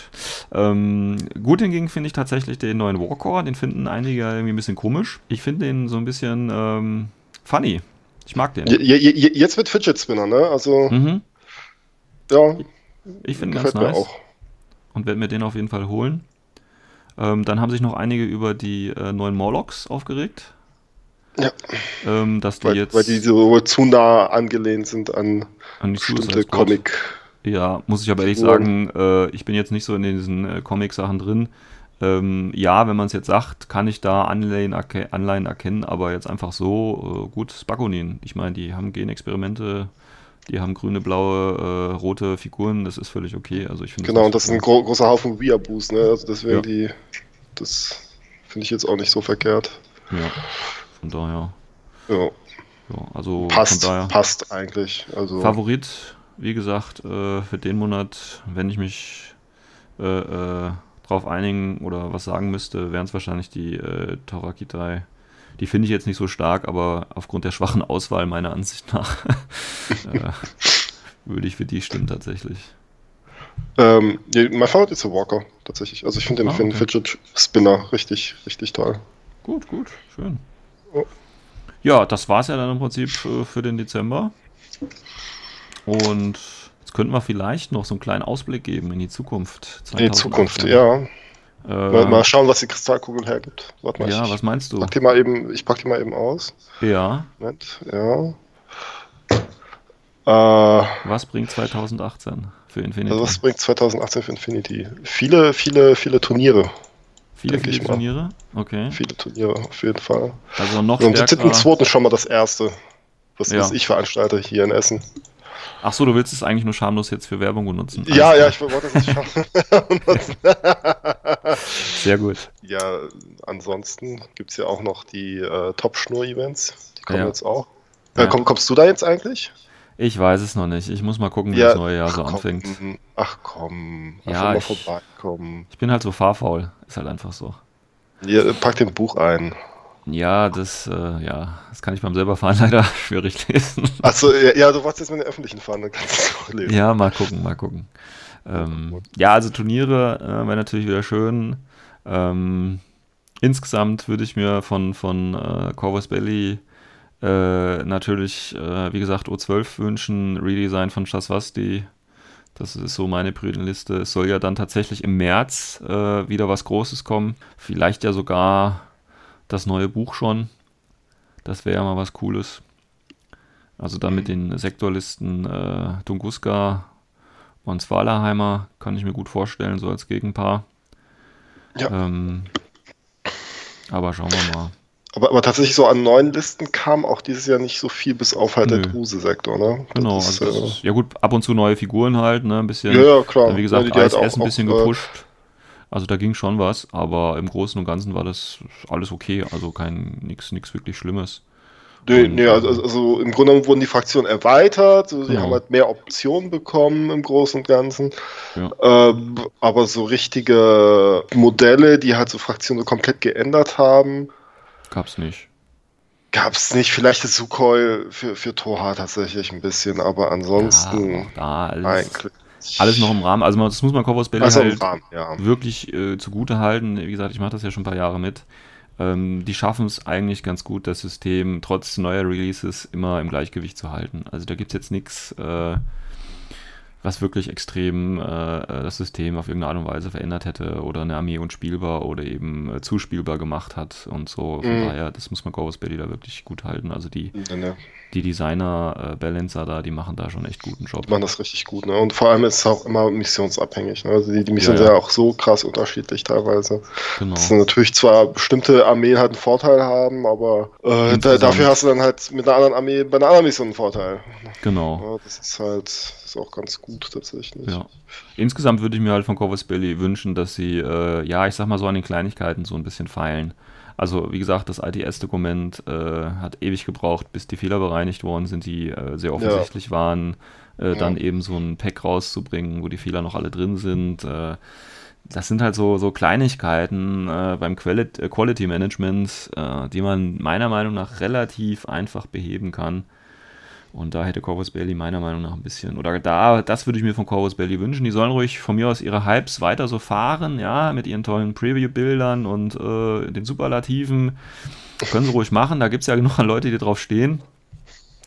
Ähm, gut hingegen finde ich tatsächlich den neuen Warcore. Den finden einige irgendwie ein bisschen komisch. Ich finde den so ein bisschen ähm, funny. Ich mag den. Je, je, jetzt mit Fidget Spinner, ne? Also. Mhm. Ja. Ich finde ganz nice. Auch. Und werde mir den auf jeden Fall holen. Ähm, dann haben sich noch einige über die äh, neuen Morlocks aufgeregt. Ja. Ähm, dass die weil, jetzt. Weil die so zu nah angelehnt sind an, an die bestimmte Comic. Ja, muss ich aber ehrlich sagen, äh, ich bin jetzt nicht so in diesen äh, Comic-Sachen drin. Ähm, ja, wenn man es jetzt sagt, kann ich da Anleihen, erke Anleihen erkennen, aber jetzt einfach so, äh, gut, Spagonin. Ich meine, die haben Genexperimente, die haben grüne, blaue, äh, rote Figuren, das ist völlig okay. Also ich genau, und das ist ein gro großer Haufen Weeaboos, ne? Also deswegen ja. die, das finde ich jetzt auch nicht so verkehrt. Ja, von daher. Ja. ja also passt, passt eigentlich. Also Favorit wie gesagt, äh, für den Monat, wenn ich mich äh, äh, drauf einigen oder was sagen müsste, wären es wahrscheinlich die äh, Torakitai. Die finde ich jetzt nicht so stark, aber aufgrund der schwachen Auswahl meiner Ansicht nach äh, würde ich für die stimmen tatsächlich. Ähm, mein Favorit ist der Walker, tatsächlich. Also ich finde den, ah, okay. Fidget Spinner richtig, richtig toll. Gut, gut, schön. Ja, das war es ja dann im Prinzip für, für den Dezember. Und jetzt könnten wir vielleicht noch so einen kleinen Ausblick geben in die Zukunft. In die Zukunft, ja. Äh, mal, mal, schauen, was die Kristallkugel hergibt. Warte mal, ja, ich, was meinst du? Pack die mal eben, ich pack die mal eben aus. Ja. Moment, ja. Äh, was bringt 2018 für Infinity? Also was bringt 2018 für Infinity? Viele, viele, viele Turniere. Viele, viele Turniere? Okay. Viele Turniere, auf jeden Fall. Also noch Und am 17.2. schon mal das erste, was, ja. was ich veranstalte hier in Essen. Ach so, du willst es eigentlich nur schamlos jetzt für Werbung benutzen. Ja, ja, ich wollte es nicht schamlos benutzen. Sehr gut. Ja, ansonsten gibt es ja auch noch die äh, Top-Schnur-Events. Die kommen ja. jetzt auch. Äh, ja. komm, kommst du da jetzt eigentlich? Ich weiß es noch nicht. Ich muss mal gucken, wie ja, das neue Jahr so komm, anfängt. Ach komm, ja, mal ich, vorbeikommen. Ich bin halt so fahrfaul. Ist halt einfach so. Ja, pack den Buch ein. Ja, das, äh, ja, das kann ich beim selber fahren leider schwierig lesen. Achso, ja, ja, du warst jetzt mit den öffentlichen fahren, dann kannst du es auch lesen. Ja, mal gucken, mal gucken. Ähm, ja, also Turniere äh, wäre natürlich wieder schön. Ähm, insgesamt würde ich mir von, von äh, Corvus Belly äh, natürlich, äh, wie gesagt, O12 wünschen, Redesign von Chasvasti. Das ist so meine Prioritänliste. Es soll ja dann tatsächlich im März äh, wieder was Großes kommen. Vielleicht ja sogar das neue Buch schon. Das wäre ja mal was Cooles. Also dann mit den Sektorlisten äh, Tunguska und Swalaheimer kann ich mir gut vorstellen, so als Gegenpaar. Ja. Ähm, aber schauen wir mal. Aber, aber tatsächlich so an neuen Listen kam auch dieses Jahr nicht so viel, bis auf halt Nö. der Druse-Sektor, ne? Genau, ist, also ist, ja gut, ab und zu neue Figuren halt, ne? Ein bisschen, ja, ja klar. Wie gesagt, ja, ISS halt ein bisschen auch, gepusht. Also da ging schon was, aber im Großen und Ganzen war das alles okay, also kein nichts wirklich Schlimmes. Nee, nee also, also, im Grunde genommen wurden die Fraktionen erweitert, sie genau. haben halt mehr Optionen bekommen im Großen und Ganzen. Ja. Ähm, aber so richtige Modelle, die halt so Fraktionen komplett geändert haben, gab's nicht. Gab's nicht, vielleicht ist Sukhoi für, für Toha tatsächlich ein bisschen, aber ansonsten ja, alles, eigentlich. Alles noch im Rahmen. Also das muss man Corvus Belly halt Rahmen, ja. wirklich äh, zugute halten. Wie gesagt, ich mache das ja schon ein paar Jahre mit. Ähm, die schaffen es eigentlich ganz gut, das System trotz neuer Releases immer im Gleichgewicht zu halten. Also da gibt es jetzt nichts, äh, was wirklich extrem äh, äh, das System auf irgendeine Art und Weise verändert hätte oder eine Armee unspielbar oder eben äh, zuspielbar gemacht hat und so. Von mhm. daher, das muss man Ghost Belly da wirklich gut halten. Also die, ja, die Designer-Balancer äh, da, die machen da schon echt guten Job. Die machen das richtig gut, ne? Und vor allem ist es auch immer missionsabhängig. Ne? Also die, die Missionen ja, ja. sind ja auch so krass unterschiedlich teilweise. Genau. Dass natürlich zwar bestimmte Armeen halt einen Vorteil haben, aber äh, da, dafür hast du dann halt mit einer anderen Armee bei einer anderen Mission einen Vorteil. Genau. Das ist halt ist auch ganz gut tatsächlich. Ja. Insgesamt würde ich mir halt von Corvus Belly wünschen, dass sie, äh, ja, ich sag mal so an den Kleinigkeiten so ein bisschen feilen. Also wie gesagt, das ITS-Dokument äh, hat ewig gebraucht, bis die Fehler bereinigt worden sind, die äh, sehr offensichtlich ja. waren. Äh, ja. Dann eben so ein Pack rauszubringen, wo die Fehler noch alle drin sind. Äh, das sind halt so, so Kleinigkeiten äh, beim Quali äh, Quality Management, die man meiner Meinung nach relativ einfach beheben kann. Und da hätte Corvus Belly meiner Meinung nach ein bisschen, oder da, das würde ich mir von Corvus Belly wünschen. Die sollen ruhig von mir aus ihre Hypes weiter so fahren, ja, mit ihren tollen Preview-Bildern und äh, den Superlativen. Können sie ruhig machen, da gibt es ja genug Leute, die drauf stehen.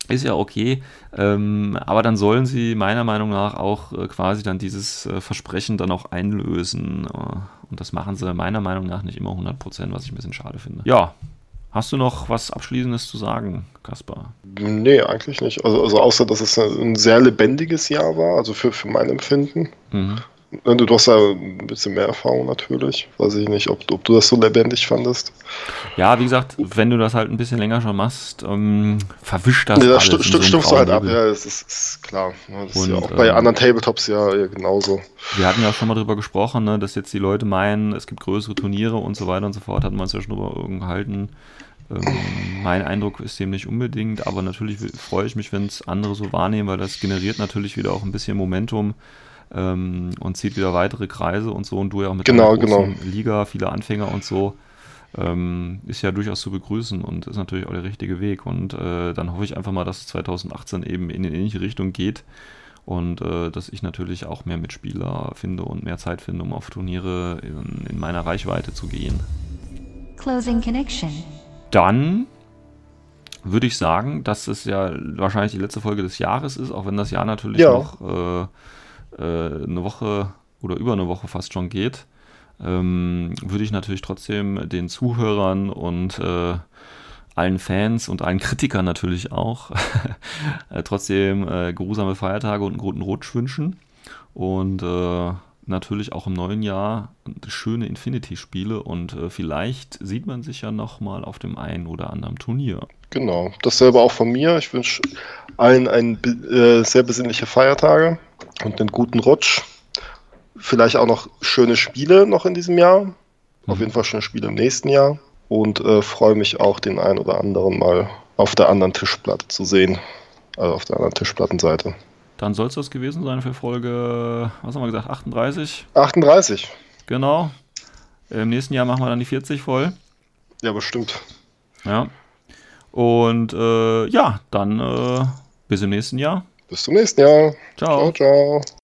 Ist ja okay, ähm, aber dann sollen sie meiner Meinung nach auch äh, quasi dann dieses äh, Versprechen dann auch einlösen. Äh, und das machen sie meiner Meinung nach nicht immer 100%, was ich ein bisschen schade finde. Ja, Hast du noch was Abschließendes zu sagen, Kaspar? Nee, eigentlich nicht. Also, also außer, dass es ein sehr lebendiges Jahr war, also für, für mein Empfinden. Mhm. Du hast ja ein bisschen mehr Erfahrung natürlich. Weiß ich nicht, ob, ob, du das so lebendig fandest. Ja, wie gesagt, wenn du das halt ein bisschen länger schon machst, ähm, verwischt das ja, alles. St stumpfst du halt ab, ja, das ist, ist klar. Das Und, ist ja auch bei ähm, anderen Tabletops ja, ja, genauso. Wir hatten ja auch schon mal drüber gesprochen, ne, dass jetzt die Leute meinen, es gibt größere Turniere und so weiter und so fort, hatten wir uns ja schon drüber gehalten. Ähm, mein Eindruck ist dem nicht unbedingt, aber natürlich freue ich mich, wenn es andere so wahrnehmen, weil das generiert natürlich wieder auch ein bisschen Momentum ähm, und zieht wieder weitere Kreise und so. Und du ja auch mit genau, genau. Liga, viele Anfänger und so, ähm, ist ja durchaus zu begrüßen und ist natürlich auch der richtige Weg. Und äh, dann hoffe ich einfach mal, dass es 2018 eben in die ähnliche Richtung geht und äh, dass ich natürlich auch mehr Mitspieler finde und mehr Zeit finde, um auf Turniere in, in meiner Reichweite zu gehen. Closing Connection dann würde ich sagen, dass es ja wahrscheinlich die letzte Folge des Jahres ist, auch wenn das Jahr natürlich ja. noch äh, äh, eine Woche oder über eine Woche fast schon geht, ähm, würde ich natürlich trotzdem den Zuhörern und äh, allen Fans und allen Kritikern natürlich auch äh, trotzdem äh, geruhsame Feiertage und einen guten Rutsch wünschen. Und äh, natürlich auch im neuen Jahr schöne Infinity-Spiele und äh, vielleicht sieht man sich ja nochmal auf dem einen oder anderen Turnier. Genau, dasselbe auch von mir. Ich wünsche allen ein, äh, sehr besinnliche Feiertage und einen guten Rutsch. Vielleicht auch noch schöne Spiele noch in diesem Jahr. Mhm. Auf jeden Fall schöne Spiele im nächsten Jahr. Und äh, freue mich auch, den einen oder anderen mal auf der anderen Tischplatte zu sehen. Also auf der anderen Tischplattenseite. Dann soll es das gewesen sein für Folge, was haben wir gesagt, 38? 38. Genau. Im nächsten Jahr machen wir dann die 40 voll. Ja, bestimmt. Ja. Und äh, ja, dann äh, bis im nächsten Jahr. Bis zum nächsten Jahr. Ciao. Ciao, ciao.